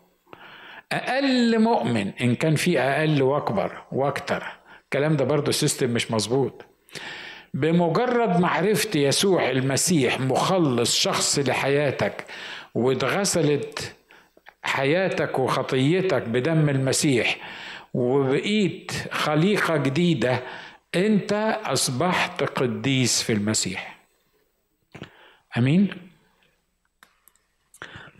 أقل مؤمن إن كان في أقل وأكبر وأكتر. الكلام ده برضه سيستم مش مظبوط. بمجرد معرفة يسوع المسيح مخلص شخص لحياتك واتغسلت حياتك وخطيتك بدم المسيح وبقيت خليقة جديدة انت اصبحت قديس في المسيح. آمين؟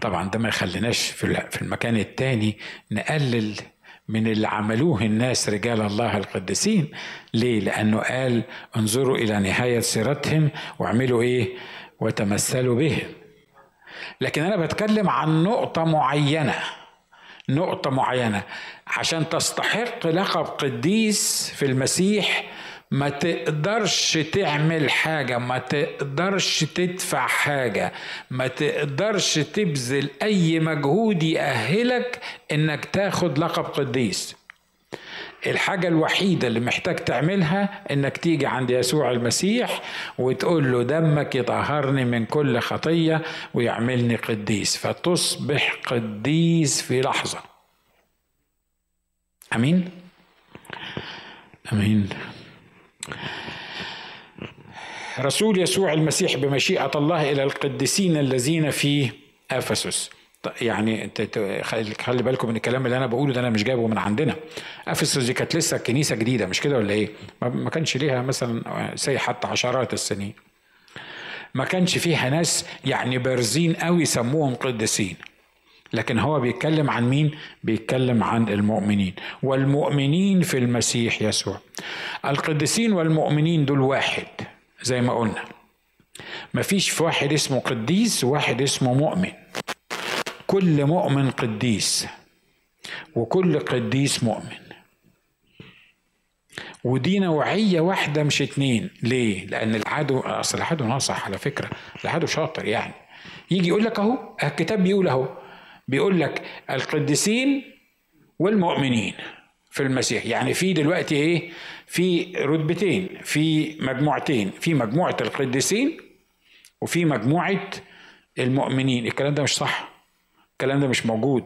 طبعا ده ما يخليناش في المكان التاني نقلل من اللي عملوه الناس رجال الله القديسين. ليه؟ لأنه قال انظروا إلى نهاية سيرتهم واعملوا إيه؟ وتمثلوا بهم. لكن أنا بتكلم عن نقطة معينة نقطة معينة. عشان تستحق لقب قديس في المسيح ما تقدرش تعمل حاجة ما تقدرش تدفع حاجة ما تقدرش تبذل أي مجهود يأهلك إنك تاخد لقب قديس. الحاجة الوحيدة اللي محتاج تعملها إنك تيجي عند يسوع المسيح وتقول له دمك يطهرني من كل خطية ويعملني قديس. فتصبح قديس في لحظة. أمين؟ أمين. رسول يسوع المسيح بمشيئة الله إلى القديسين الذين في أفسس. يعني خلي بالكم من الكلام اللي أنا بقوله ده أنا مش جايبه من عندنا. أفسس دي كانت لسه كنيسة جديدة مش كده ولا إيه؟ ما كانش ليها مثلا سي حتى عشرات السنين. ما كانش فيها ناس يعني بارزين قوي سموهم قديسين. لكن هو بيتكلم عن مين؟ بيتكلم عن المؤمنين. والمؤمنين في المسيح يسوع. القديسين والمؤمنين دول واحد زي ما قلنا. مفيش في واحد اسمه قديس وواحد اسمه مؤمن. كل مؤمن قديس وكل قديس مؤمن. ودي نوعية واحدة مش اتنين. ليه؟ لأن العدو أصل العدو ناصح على فكرة. العدو شاطر يعني. يجي يقول لك أهو الكتاب بيقول أهو. بيقول لك القديسين والمؤمنين في المسيح. يعني في دلوقتي إيه؟ في رتبتين في مجموعتين في مجموعة القديسين وفي مجموعة المؤمنين. الكلام ده مش صح. الكلام ده مش موجود.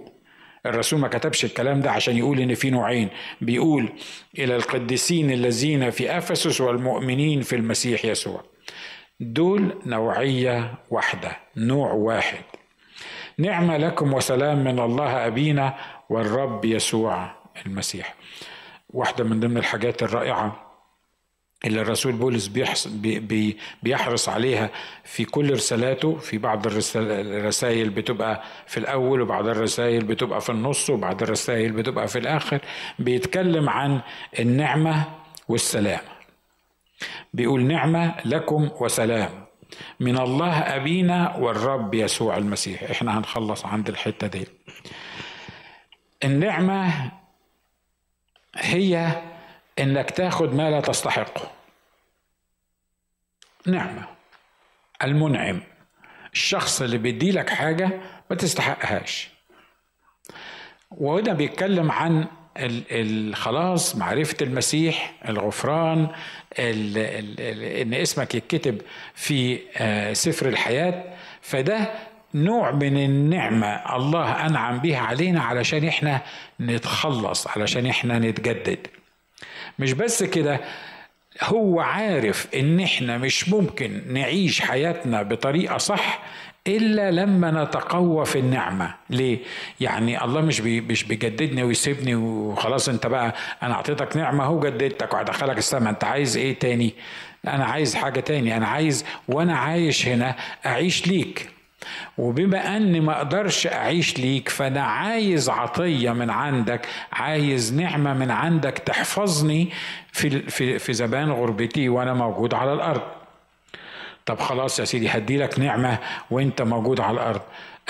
الرسول ما كتبش الكلام ده عشان يقول إن في نوعين. بيقول إلى القديسين الذين في أفسس والمؤمنين في المسيح يسوع. دول نوعية واحدة نوع واحد. نعمة لكم وسلام من الله أبينا والرب يسوع المسيح. واحدة من ضمن الحاجات الرائعة اللي الرسول بولس بيحرص عليها في كل رسالاته في بعض الرسائل بتبقى في الأول وبعض الرسائل بتبقى في النص وبعض الرسائل بتبقى في الآخر بيتكلم عن النعمة والسلام. بيقول نعمة لكم وسلام. من الله أبينا والرب يسوع المسيح. إحنا هنخلص عند الحتة دي. النعمة هي إنك تاخد ما لا تستحقه. نعمة. المنعم. الشخص اللي بيدي لك حاجة ما تستحقهاش. وهنا بيتكلم عن الخلاص معرفة المسيح الغفران ال ال ال إن اسمك يتكتب في آه، سفر الحياة. فده نوع من النعمة الله أنعم بها علينا علشان إحنا نتخلص علشان إحنا نتجدد. مش بس كده هو عارف إن إحنا مش ممكن نعيش حياتنا بطريقة صح إلا لما نتقوى في النعمة. ليه؟ يعني الله مش بي مش بيجددني ويسيبني وخلاص أنت بقى أنا أعطيتك نعمة أهو جددتك وهدخلك السماء. أنت عايز إيه تاني؟ أنا عايز حاجة تاني. أنا عايز وأنا عايش هنا أعيش ليك. وبما أني ما أقدرش أعيش ليك فأنا عايز عطية من عندك عايز نعمة من عندك تحفظني في في في زمان غربتي وأنا موجود على الأرض. طب خلاص يا سيدي هدي لك نعمة وأنت موجود على الأرض.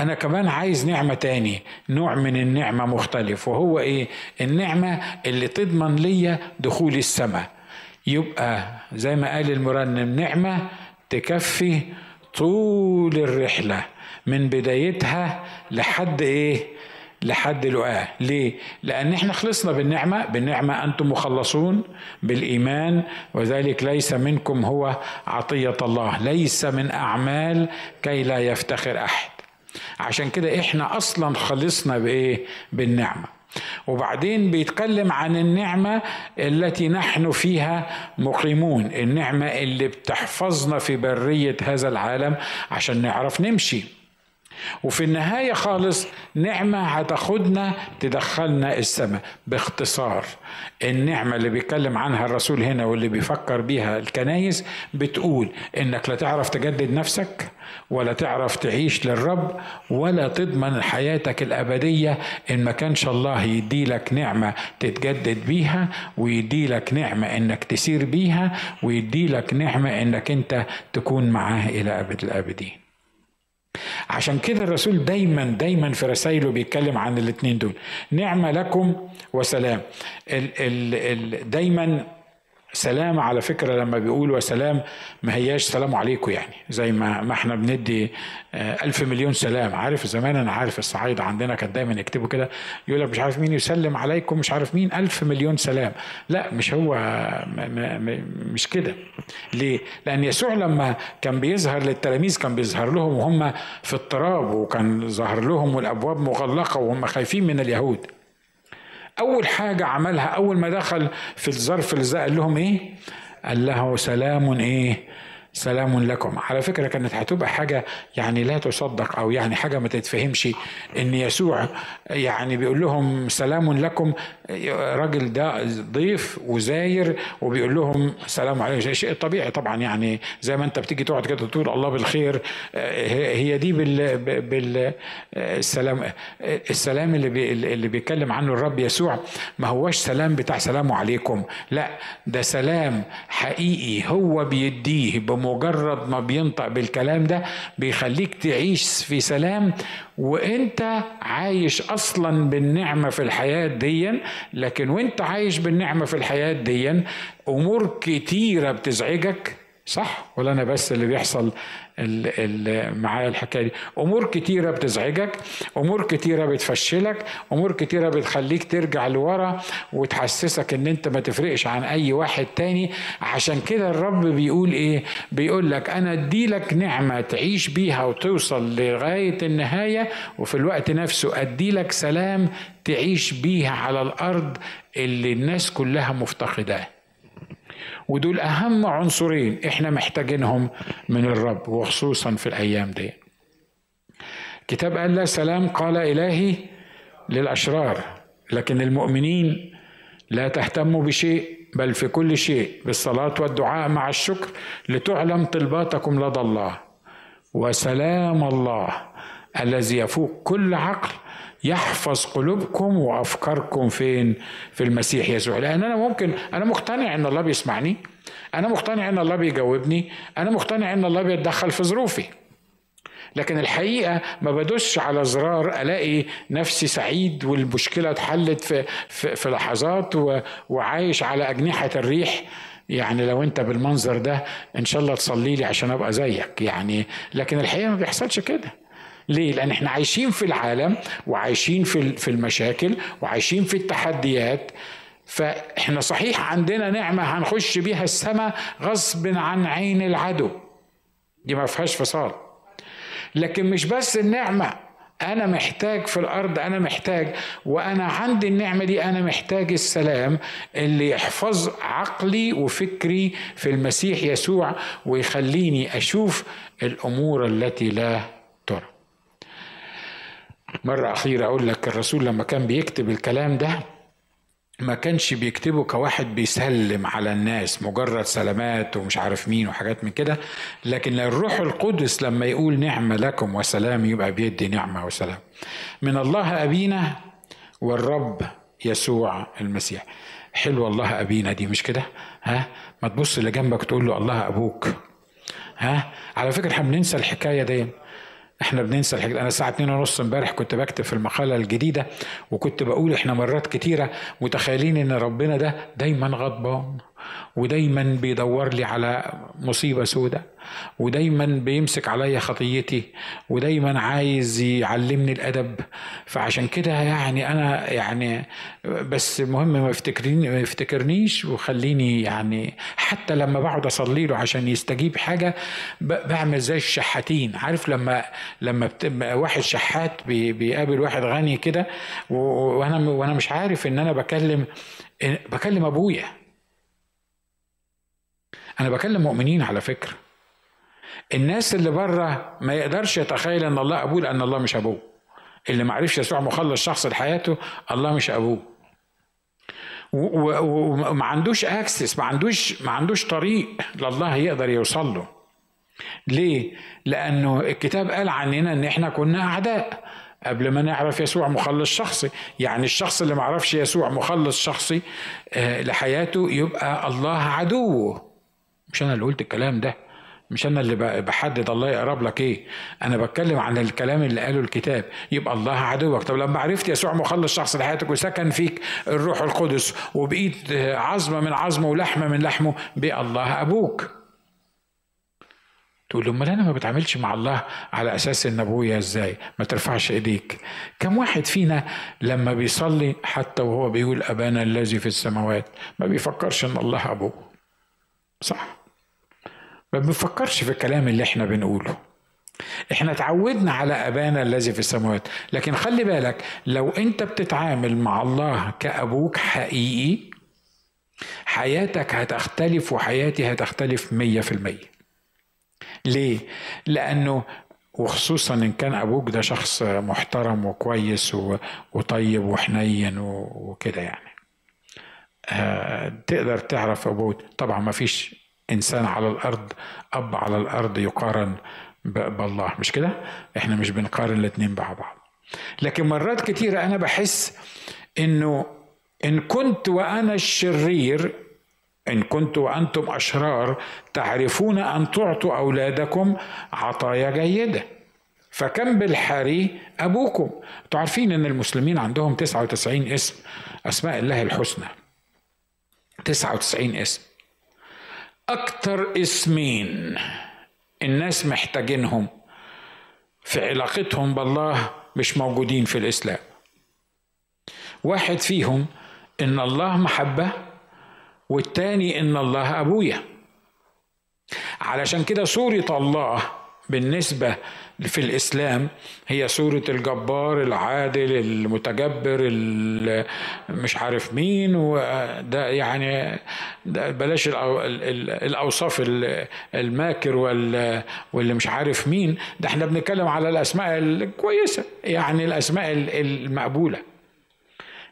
أنا كمان عايز نعمة تاني نوع من النعمة مختلف وهو إيه؟ النعمة اللي تضمن ليا دخول السماء. يبقى زي ما قال المرنم نعمة تكفي طول الرحلة من بدايتها لحد إيه؟ لحد لقاه ليه؟ لأن إحنا خلصنا بالنعمة بالنعمة أنتم مخلصون بالإيمان وذلك ليس منكم هو عطية الله ليس من أعمال كي لا يفتخر أحد. عشان كده إحنا أصلا خلصنا بإيه؟ بالنعمة. وبعدين بيتكلم عن النعمة التي نحن فيها مقيمون النعمة اللي بتحفظنا في برية هذا العالم عشان نعرف نمشي. وفي النهاية خالص نعمة هتاخدنا تدخلنا السماء. باختصار النعمة اللي بيتكلم عنها الرسول هنا واللي بيفكر بيها الكنايس بتقول إنك لا تعرف تجدد نفسك ولا تعرف تعيش للرب ولا تضمن حياتك الأبدية. إن ما كانش الله يدي لك نعمة تتجدد بيها ويدي لك نعمة إنك تسير بيها ويدي لك نعمة إنك أنت تكون معاه إلى أبد الآبدين. عشان كده الرسول دايما دايما في رسائله بيتكلم عن الاثنين دول. نعمة لكم وسلام. ال ال ال دايما سلام على فكرة لما بيقول وسلام ما هياش سلام عليكم يعني زي ما ما إحنا بندي آه، ألف مليون سلام. عارف زمان أنا عارف الصعايده عندنا كان دايما يكتبوا كده يقول لك مش عارف مين يسلم عليكم مش عارف مين ألف مليون سلام. لا مش هو مش كده. ليه؟ لأن يسوع لما كان بيظهر للتلاميذ كان بيظهر لهم وهم في اضطراب وكان ظهر لهم والأبواب مغلقة وهم خايفين من اليهود. أول حاجة عملها أول ما دخل في الظرف اللي قال لهم إيه؟ قال له سلام إيه؟ سلام لكم. على فكرة كانت هتبقى حاجة يعني لا تصدق أو يعني حاجة ما تتفهمش إن يسوع يعني بيقول لهم سلام لكم راجل ده ضيف وزاير وبيقول لهم سلام عليكم شيء طبيعي طبعا يعني زي ما أنت بتيجي تقعد كده تقول الله بالخير. هي دي بال بالسلام السلام اللي اللي بيتكلم عنه الرب يسوع. ما هوش سلام بتاع سلام عليكم. لا ده سلام حقيقي هو بيديه بمجرد ما بينطق بالكلام ده بيخليك تعيش في سلام وانت عايش أصلا بالنعمة في الحياة دي لكن وانت عايش بالنعمة في الحياة دي أمور كتيرة بتزعجك صح ولا أنا بس اللي بيحصل؟ معايا الحكاية دي. أمور كتيرة بتزعجك أمور كتيرة بتفشلك أمور كتيرة بتخليك ترجع لورا وتحسسك إن أنت ما تفرقش عن أي واحد تاني. عشان كده الرب بيقول إيه؟ بيقول لك أنا أدي لك نعمة تعيش بيها وتوصل لغاية النهاية وفي الوقت نفسه أدي لك سلام تعيش بيها على الأرض اللي الناس كلها مفتقداه. ودول أهم عنصرين إحنا محتاجينهم من الرب وخصوصا في الأيام دي. كتاب قال لا سلام قال إلهي للأشرار لكن المؤمنين لا تهتموا بشيء بل في كل شيء بالصلاة والدعاء مع الشكر لتعلم طلباتكم لدى الله. وسلام الله الذي يفوق كل عقل يحفظ قلوبكم وأفكاركم فين؟ في المسيح يسوع. لأن أنا ممكن أنا مقتنع إن الله بيسمعني أنا مقتنع إن الله بيجاوبني أنا مقتنع إن الله بيتدخل في ظروفي. لكن الحقيقة ما بدوسش على زرار ألاقي نفسي سعيد والمشكلة اتحلت في في, في لحظات وعايش على أجنحة الريح. يعني لو أنت بالمنظر ده إن شاء الله تصلي لي عشان أبقى زيك يعني. لكن الحقيقة ما بيحصلش كده. ليه؟ لأن إحنا عايشين في العالم وعايشين في في المشاكل وعايشين في التحديات. فإحنا صحيح عندنا نعمة هنخش بيها السماء غصب عن عين العدو. دي ما فيهاش فصال. لكن مش بس النعمة أنا محتاج في الأرض أنا محتاج وأنا عندي النعمة دي أنا محتاج السلام اللي يحفظ عقلي وفكري في المسيح يسوع ويخليني أشوف الأمور التي لا مرة أخيرة أقول لك الرسول لما كان بيكتب الكلام ده ما كانش بيكتبه كواحد بيسلم على الناس مجرد سلامات ومش عارف مين وحاجات من كده لكن الروح القدس لما يقول نعمة لكم وسلام يبقى بيدي نعمة وسلام. من الله أبينا والرب يسوع المسيح. حلو الله أبينا دي مش كده؟ ها؟ ما تبص اللي جنبك تقول له الله أبوك. ها؟ على فكرة إحنا بننسى الحكاية دي. إحنا بننسى الحاجة. أنا الساعة 2 ونص امبارح كنت بكتب في المقالة الجديدة وكنت بقول إحنا مرات كتيرة متخيلين إن ربنا ده دايما غضبان. ودايما بيدور لي على مصيبة سودة ودايما بيمسك عليا خطيتي ودايما عايز يعلمني الأدب. فعشان كده يعني أنا يعني بس المهم ما ما يفتكرنيش وخليني يعني حتى لما بقعد أصلي له عشان يستجيب حاجة بعمل زي الشحاتين. عارف لما لما واحد شحات بيقابل واحد غني كده وأنا وأنا مش عارف إن أنا بكلم بكلم أبويا. أنا بكلم مؤمنين على فكرة. الناس اللي بره ما يقدرش يتخيل إن الله أبوه لأن الله مش أبوه. اللي ما عرفش يسوع مخلص شخص لحياته الله مش أبوه. وما عندوش اكسس ما عندوش ما عندوش طريق لله يقدر يوصل له. ليه؟ لأنه الكتاب قال عننا إن إحنا كنا أعداء. قبل ما نعرف يسوع مخلص شخصي. يعني الشخص اللي ما عرفش يسوع مخلص شخصي آه، لحياته يبقى الله عدوه. مش أنا اللي قلت الكلام ده. مش أنا اللي بحدد الله يقرب لك إيه. أنا بتكلم عن الكلام اللي قاله الكتاب. يبقى الله عدوك. طب لما عرفت يسوع مخلص شخص لحياتك وسكن فيك الروح القدس وبقيت عظمة من عظمه ولحمة من لحمه بقى الله أبوك. تقول له أمال أنا ما بتعاملش مع الله على أساس إن أبويا إزاي؟ ما ترفعش إيديك. كم واحد فينا لما بيصلي حتى وهو بيقول أبانا الذي في السماوات ما بيفكرش إن الله أبوه. صح؟ ما بنفكرش في الكلام اللي إحنا بنقوله. إحنا اتعودنا على أبانا الذي في السماوات. لكن خلي بالك لو انت بتتعامل مع الله كأبوك حقيقي حياتك هتختلف وحياتي هتختلف مية في المية. ليه؟ لأنه وخصوصا إن كان أبوك ده شخص محترم وكويس وطيب وحنين وكده يعني. آه، تقدر تعرف أبوك. طبعا ما فيش إنسان على الأرض أب على الأرض يقارن بالله. مش كده؟ إحنا مش بنقارن الاتنين مع بعض. لكن مرات كتيرة أنا بحس إنه إن كنت وأنا الشرير إن كنت وأنتم أشرار تعرفون أن تعطوا أولادكم عطايا جيدة. فكم بالحري أبوكم. تعرفين أن المسلمين عندهم 99 اسم أسماء الله الحسنى. 99 اسم. أكثر اسمين. الناس محتاجينهم. في علاقتهم بالله مش موجودين في الإسلام. واحد فيهم إن الله محبة والتاني إن الله أبويا. علشان كده صورة الله بالنسبة في الإسلام هي صورة الجبار العادل المتجبر مش عارف مين وده يعني ده بلاش الأوصاف الماكر واللي مش عارف مين. ده إحنا بنتكلم على الأسماء الكويسة يعني الأسماء المقبولة.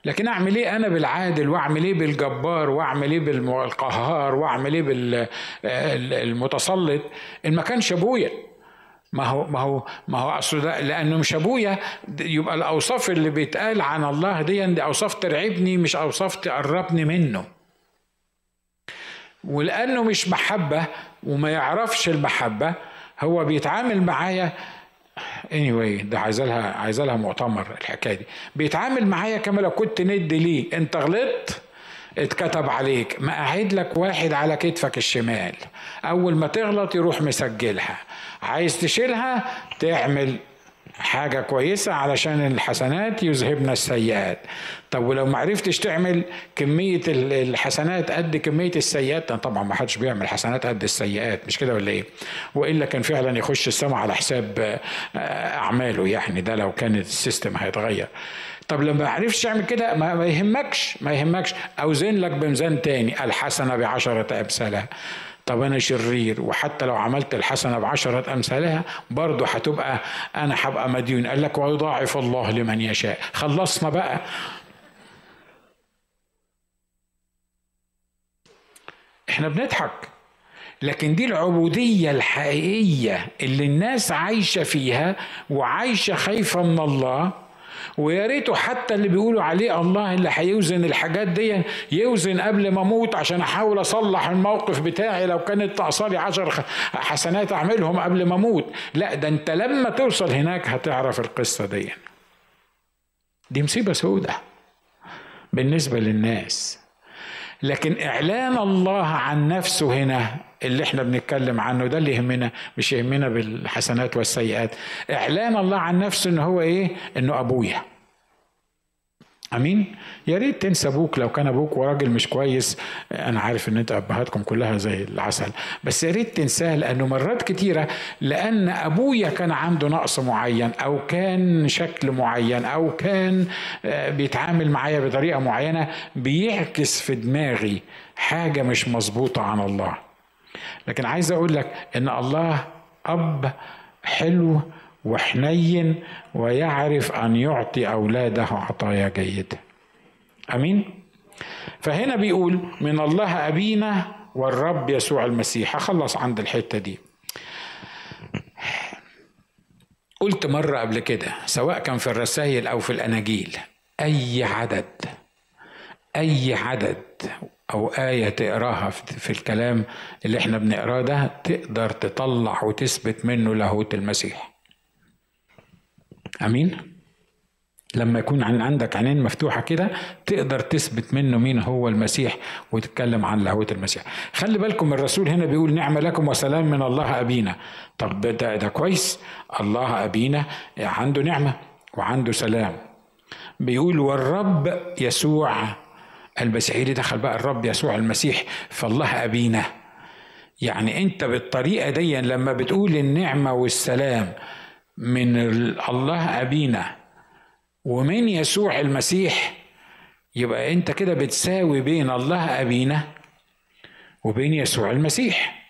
لكن أعمل إيه أنا بالعادل وأعمل إيه بالجبار وأعمل إيه بالقهار وأعمل إيه بالمتسلط إن ما كانش ابويا ما هو ما هو ما هو أصل لأنه مش ابويا يبقى الأوصاف اللي بيتقال عن الله دي, دي أوصاف ترعبني مش أوصاف تقربني منه. ولأنه مش محبة وما يعرفش المحبة هو بيتعامل معايا. Anyway ده عايزه لها عايزه لها مؤتمر الحكاية دي. بيتعامل معايا كما لو كنت ند ليه. انت غلطت اتكتب عليك ما قاعد لك واحد على كتفك الشمال. أول ما تغلط يروح مسجلها. عايز تشيلها؟ تعمل حاجة كويسة علشان الحسنات يذهبنا السيئات. طب ولو ما عرفتش تعمل كمية الحسنات قد كمية السيئات؟ طبعا ما حدش بيعمل حسنات قد السيئات مش كده ولا إيه؟ وإلا كان فعلا يخش السماء على حساب آه، أعماله يعني ده لو كان السيستم هيتغير. طب لما ما عرفتش تعمل كده ما يهمكش ما يهمكش. أوزن لك بميزان تاني الحسنة بعشرة أمثالها. طب أنا شرير وحتى لو عملت الحسنة بعشرة أمثالها برضه هتبقى أنا هبقى مديون. قال لك ويضاعف الله لمن يشاء. خلصنا بقى. إحنا بنضحك. لكن دي العبودية الحقيقية اللي الناس عايشة فيها وعايشة خايفة من الله ويا ريته حتى اللي بيقولوا عليه الله اللي هيوزن الحاجات دي يوزن قبل ما أموت عشان احاول اصلح الموقف بتاعي لو كانت تقصالي عشر حسنات اعملهم قبل ما أموت. لا ده انت لما توصل هناك هتعرف القصة دي. دي مصيبة سودة بالنسبة للناس. لكن إعلان الله عن نفسه هنا اللي إحنا بنتكلم عنه ده اللي يهمنا مش يهمنا بالحسنات والسيئات. اعلان الله عن نفسه إن هو إيه؟ إنه أبويا. أمين؟ يا ريت تنسى أبوك لو كان أبوك وراجل مش كويس. أنا عارف إن أنت أبهاتكم كلها زي العسل. بس يا ريت تنساه لأنه مرات كتيرة لأن أبويا كان عنده نقص معين أو كان شكل معين أو كان آه، بيتعامل معايا بطريقة معينة بيعكس في دماغي حاجة مش مظبوطة عن الله. لكن عايز أقول لك إن الله أب حلو وحنين ويعرف أن يعطي أولاده عطايا جيدة. أمين؟ فهنا بيقول من الله أبينا والرب يسوع المسيح. أخلص عند الحتة دي. قلت مرة قبل كده سواء كان في الرسائل أو في الأناجيل أي عدد أي عدد أو آية تقراها في الكلام اللي إحنا بنقراه ده تقدر تطلع وتثبت منه لاهوت المسيح. أمين؟ لما يكون عندك عينين مفتوحة كده تقدر تثبت منه مين هو المسيح وتتكلم عن لاهوت المسيح. خلي بالكم الرسول هنا بيقول نعمة لكم وسلام من الله أبينا. طب ده ده كويس. الله أبينا عنده نعمة وعنده سلام. بيقول والرب يسوع المسيح اللي دخل بقى الرب يسوع المسيح فالله أبينا. يعني أنت بالطريقة دي لما بتقول النعمة والسلام من الله أبينا ومن يسوع المسيح يبقى أنت كده بتساوي بين الله أبينا وبين يسوع المسيح.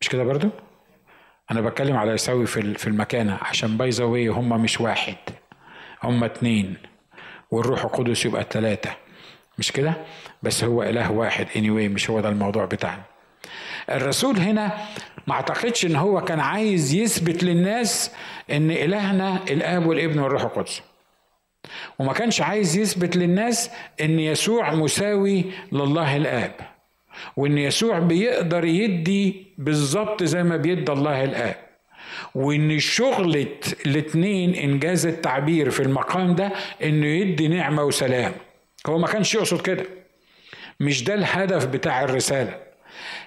مش كده برضو؟ أنا بتكلم على يساوي في المكانة عشان باي ذا هم مش واحد هم اتنين والروح القدس يبقى ثلاثة مش كده؟ بس هو إله واحد anyway مش هو ده الموضوع بتاعنا. الرسول هنا ما أعتقدش إن هو كان عايز يثبت للناس إن إلهنا الآب والابن والروح القدس. وما كانش عايز يثبت للناس إن يسوع مساوي لله الآب. وإن يسوع بيقدر يدي بالظبط زي ما بيدي الله الآب. وإن شغلة الاتنين إنجاز التعبير في المقام ده إنه يدي نعمة وسلام. هو ما كانش يقصد كده. مش ده الهدف بتاع الرسالة.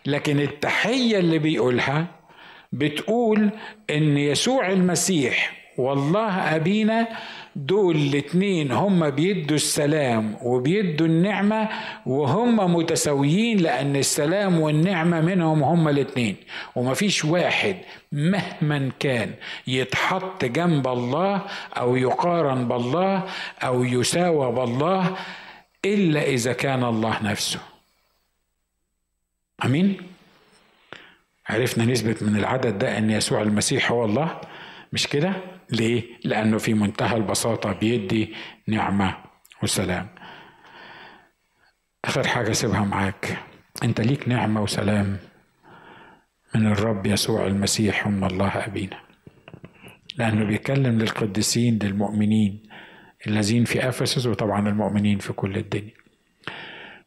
لكن التحية اللي بيقولها بتقول إن يسوع المسيح والله أبينا دول الاتنين هم بيدوا السلام وبيدوا النعمة وهم متساويين لأن السلام والنعمة منهم هم الاتنين. ومفيش واحد مهما كان يتحط جنب الله أو يقارن بالله أو يساوى بالله إلا إذا كان الله نفسه. أمين؟ عرفنا نثبت من العدد ده إن يسوع المسيح هو الله. مش كده؟ ليه؟ لأنه في منتهى البساطة بيدي نعمة وسلام. آخر حاجة سيبها معاك. أنت ليك نعمة وسلام من الرب يسوع المسيح. هم الله أبينا. لأنه بيتكلم للقديسين للمؤمنين. الذين في أفسس وطبعا المؤمنين في كل الدنيا.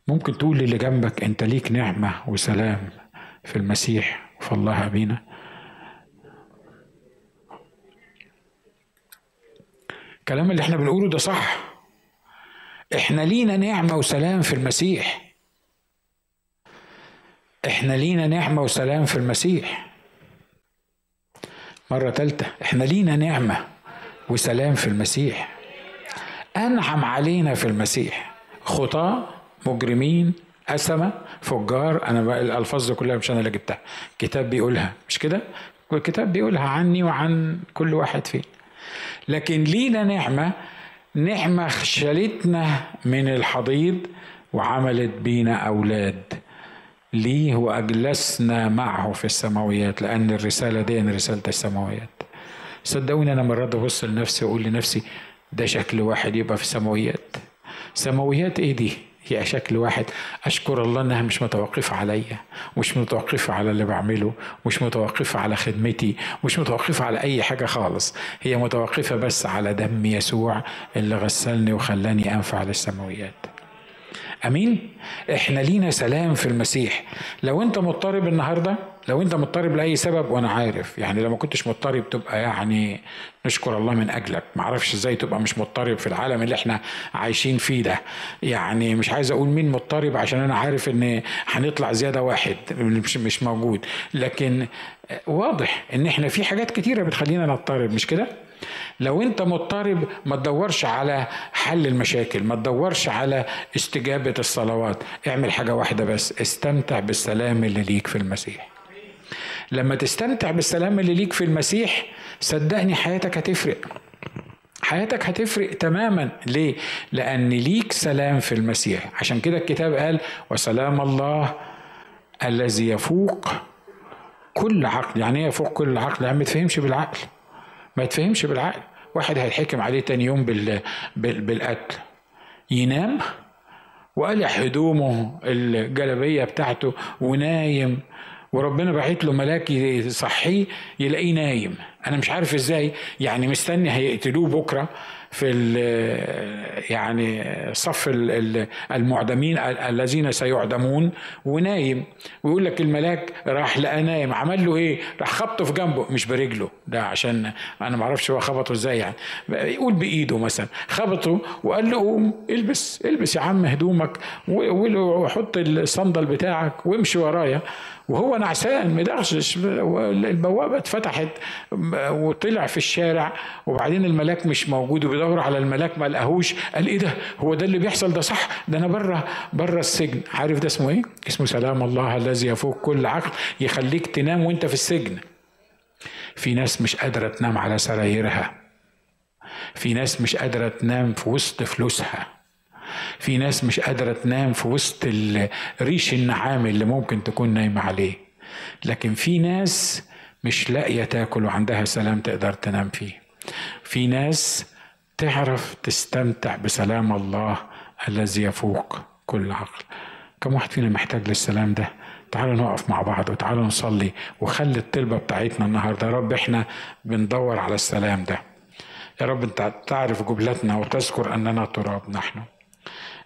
ممكن تقول للي جنبك أنت ليك نعمة وسلام في المسيح وفي الله أبينا؟ الكلام اللي إحنا بنقوله ده صح. إحنا لينا نعمة وسلام في المسيح. إحنا لينا نعمة وسلام في المسيح. مرة ثالثه إحنا لينا نعمة وسلام في المسيح. أنعم علينا في المسيح. خطاة مجرمين أسمة فجار. أنا الألفاظ دي كلها مش أنا اللي جبتها. كتاب بيقولها مش كده؟ والكتاب بيقولها عني وعن كل واحد فين لكن لينا نعمة نعمة شالتنا من الحضيض وعملت بينا أولاد. ليه؟ وأجلسنا معه في السماويات لأن الرسالة دي رسالة السماويات. صدقوني أنا مرات ببص لنفسي وأقول لنفسي ده شكل واحد يبقى في السماويات سماويات إيه دي؟ هي شكل واحد. أشكر الله إنها مش متوقفة عليا مش متوقفة على اللي بعمله مش متوقفة على خدمتي مش متوقفة على أي حاجة خالص. هي متوقفة بس على دم يسوع اللي غسلني وخلاني أنفع للسماويات. أمين؟ إحنا لينا سلام في المسيح. لو أنت مضطرب النهارده لو انت مضطرب لأي سبب وأنا عارف. يعني لو ما كنتش مضطرب تبقى يعني نشكر الله من أجلك. ما أعرفش إزاي تبقى مش مضطرب في العالم اللي إحنا عايشين فيه ده. يعني مش عايز أقول مين مضطرب عشان أنا عارف إن هنطلع زيادة واحد. مش مش موجود. لكن واضح إن إحنا في حاجات كتيرة بتخلينا نضطرب. مش كده؟ لو أنت مضطرب ما تدورش على حل المشاكل. ما تدورش على استجابة الصلوات. اعمل حاجة واحدة بس. استمتع بالسلام اللي ليك في المسيح. لما تستمتع بالسلام اللي ليك في المسيح صدقني حياتك هتفرق. حياتك هتفرق تماما. ليه؟ لأن ليك سلام في المسيح. عشان كده الكتاب قال وسلام الله الذي يفوق كل عقل. يعني إيه يفوق كل عقل؟ يعني ما تفهمش بالعقل. ما يتفهمش بالعقل. واحد هيتحكم عليه تاني يوم بال... بال... بالقتل. ينام وقلع هدومه الجلبية بتاعته ونايم وربنا بعت له ملاك يصحيه يلاقيه نايم. أنا مش عارف إزاي يعني مستني هيقتلوه بكرة في يعني صف المعدمين الذين سيعدمون ونايم. ويقول لك الملاك راح لقى نايم. عمل له إيه؟ راح خبطه في جنبه مش برجله. ده عشان أنا ما أعرفش هو خبطه إزاي يعني. يقول بإيده مثلا. خبطه وقال له قوم البس البس يا عم هدومك وحط الصندل بتاعك وامشي ورايا. وهو نعسان مدغشش البوابة اتفتحت وطلع في الشارع وبعدين الملاك مش موجود وبيدور على الملاك ما لقاهوش قال إيه ده؟ هو ده اللي بيحصل؟ ده صح ده أنا بره بره السجن. عارف ده اسمه إيه؟ اسمه سلام الله الذي يفوق كل عقل يخليك تنام وأنت في السجن. في ناس مش قادرة تنام على سرايرها. في ناس مش قادرة تنام في وسط فلوسها. في ناس مش قادرة تنام في وسط الريش النعام اللي ممكن تكون نايمة عليه. لكن في ناس مش لاقية تاكل وعندها سلام تقدر تنام فيه. في ناس تعرف تستمتع بسلام الله الذي يفوق كل عقل. كم واحد فينا محتاج للسلام ده؟ تعالوا نقف مع بعض وتعالوا نصلي وخلي الطلبة بتاعتنا النهاردة. يا رب إحنا بندور على السلام ده. يا رب انت تعرف جبلتنا وتذكر أننا تراب نحن.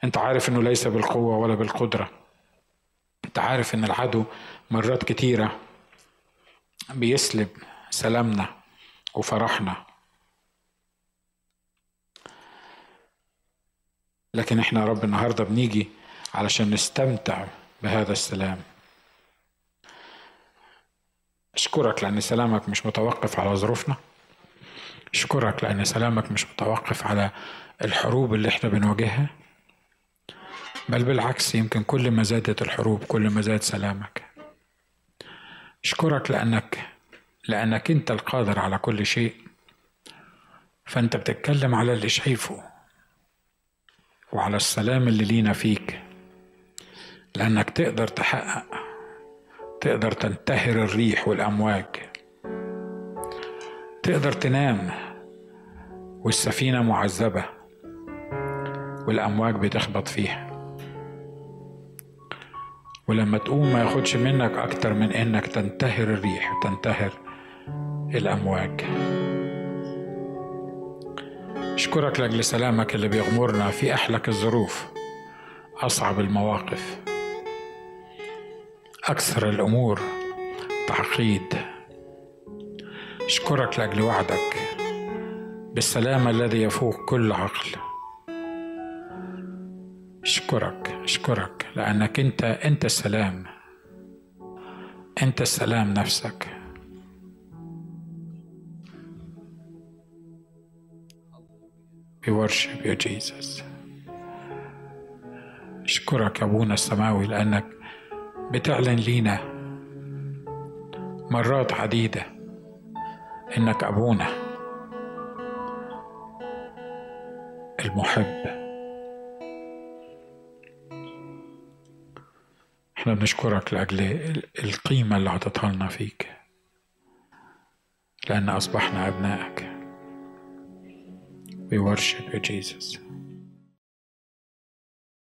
انت عارف انه ليس بالقوة ولا بالقدرة. انت عارف ان العدو مرات كتيرة بيسلب سلامنا وفرحنا. لكن إحنا يا رب النهارده بنيجي علشان نستمتع بهذا السلام. أشكرك لأن سلامك مش متوقف على ظروفنا. أشكرك لأن سلامك مش متوقف على الحروب اللي إحنا بنواجهها. بل بالعكس يمكن كل ما زادت الحروب كل ما زاد سلامك. اشكرك لأنك لأنك أنت القادر على كل شيء. فأنت بتتكلم على اللي شايفه وعلى السلام اللي لينا فيك. لأنك تقدر تحقق تقدر تنتهر الريح والأمواج. تقدر تنام والسفينة معذبة والأمواج بتخبط فيها. ولما تقوم ما ياخدش منك أكتر من إنك تنتهر الريح تنتهر الأمواج. أشكرك لأجل سلامك اللي بيغمرنا في أحلك الظروف أصعب المواقف. أكثر الأمور تعقيد. أشكرك لأجل وعدك بالسلام الذي يفوق كل عقل. أشكرك أشكرك لأنك أنت أنت السلام أنت السلام نفسك. We worship you Jesus. أشكرك يا أبونا السماوي لأنك بتعلن لينا مرات عديدة إنك أبونا المحب. إحنا بنشكرك لأجل القيمة اللي اعطيتها لنا فيك لأن أصبحنا أبنائك We worship you, Jesus.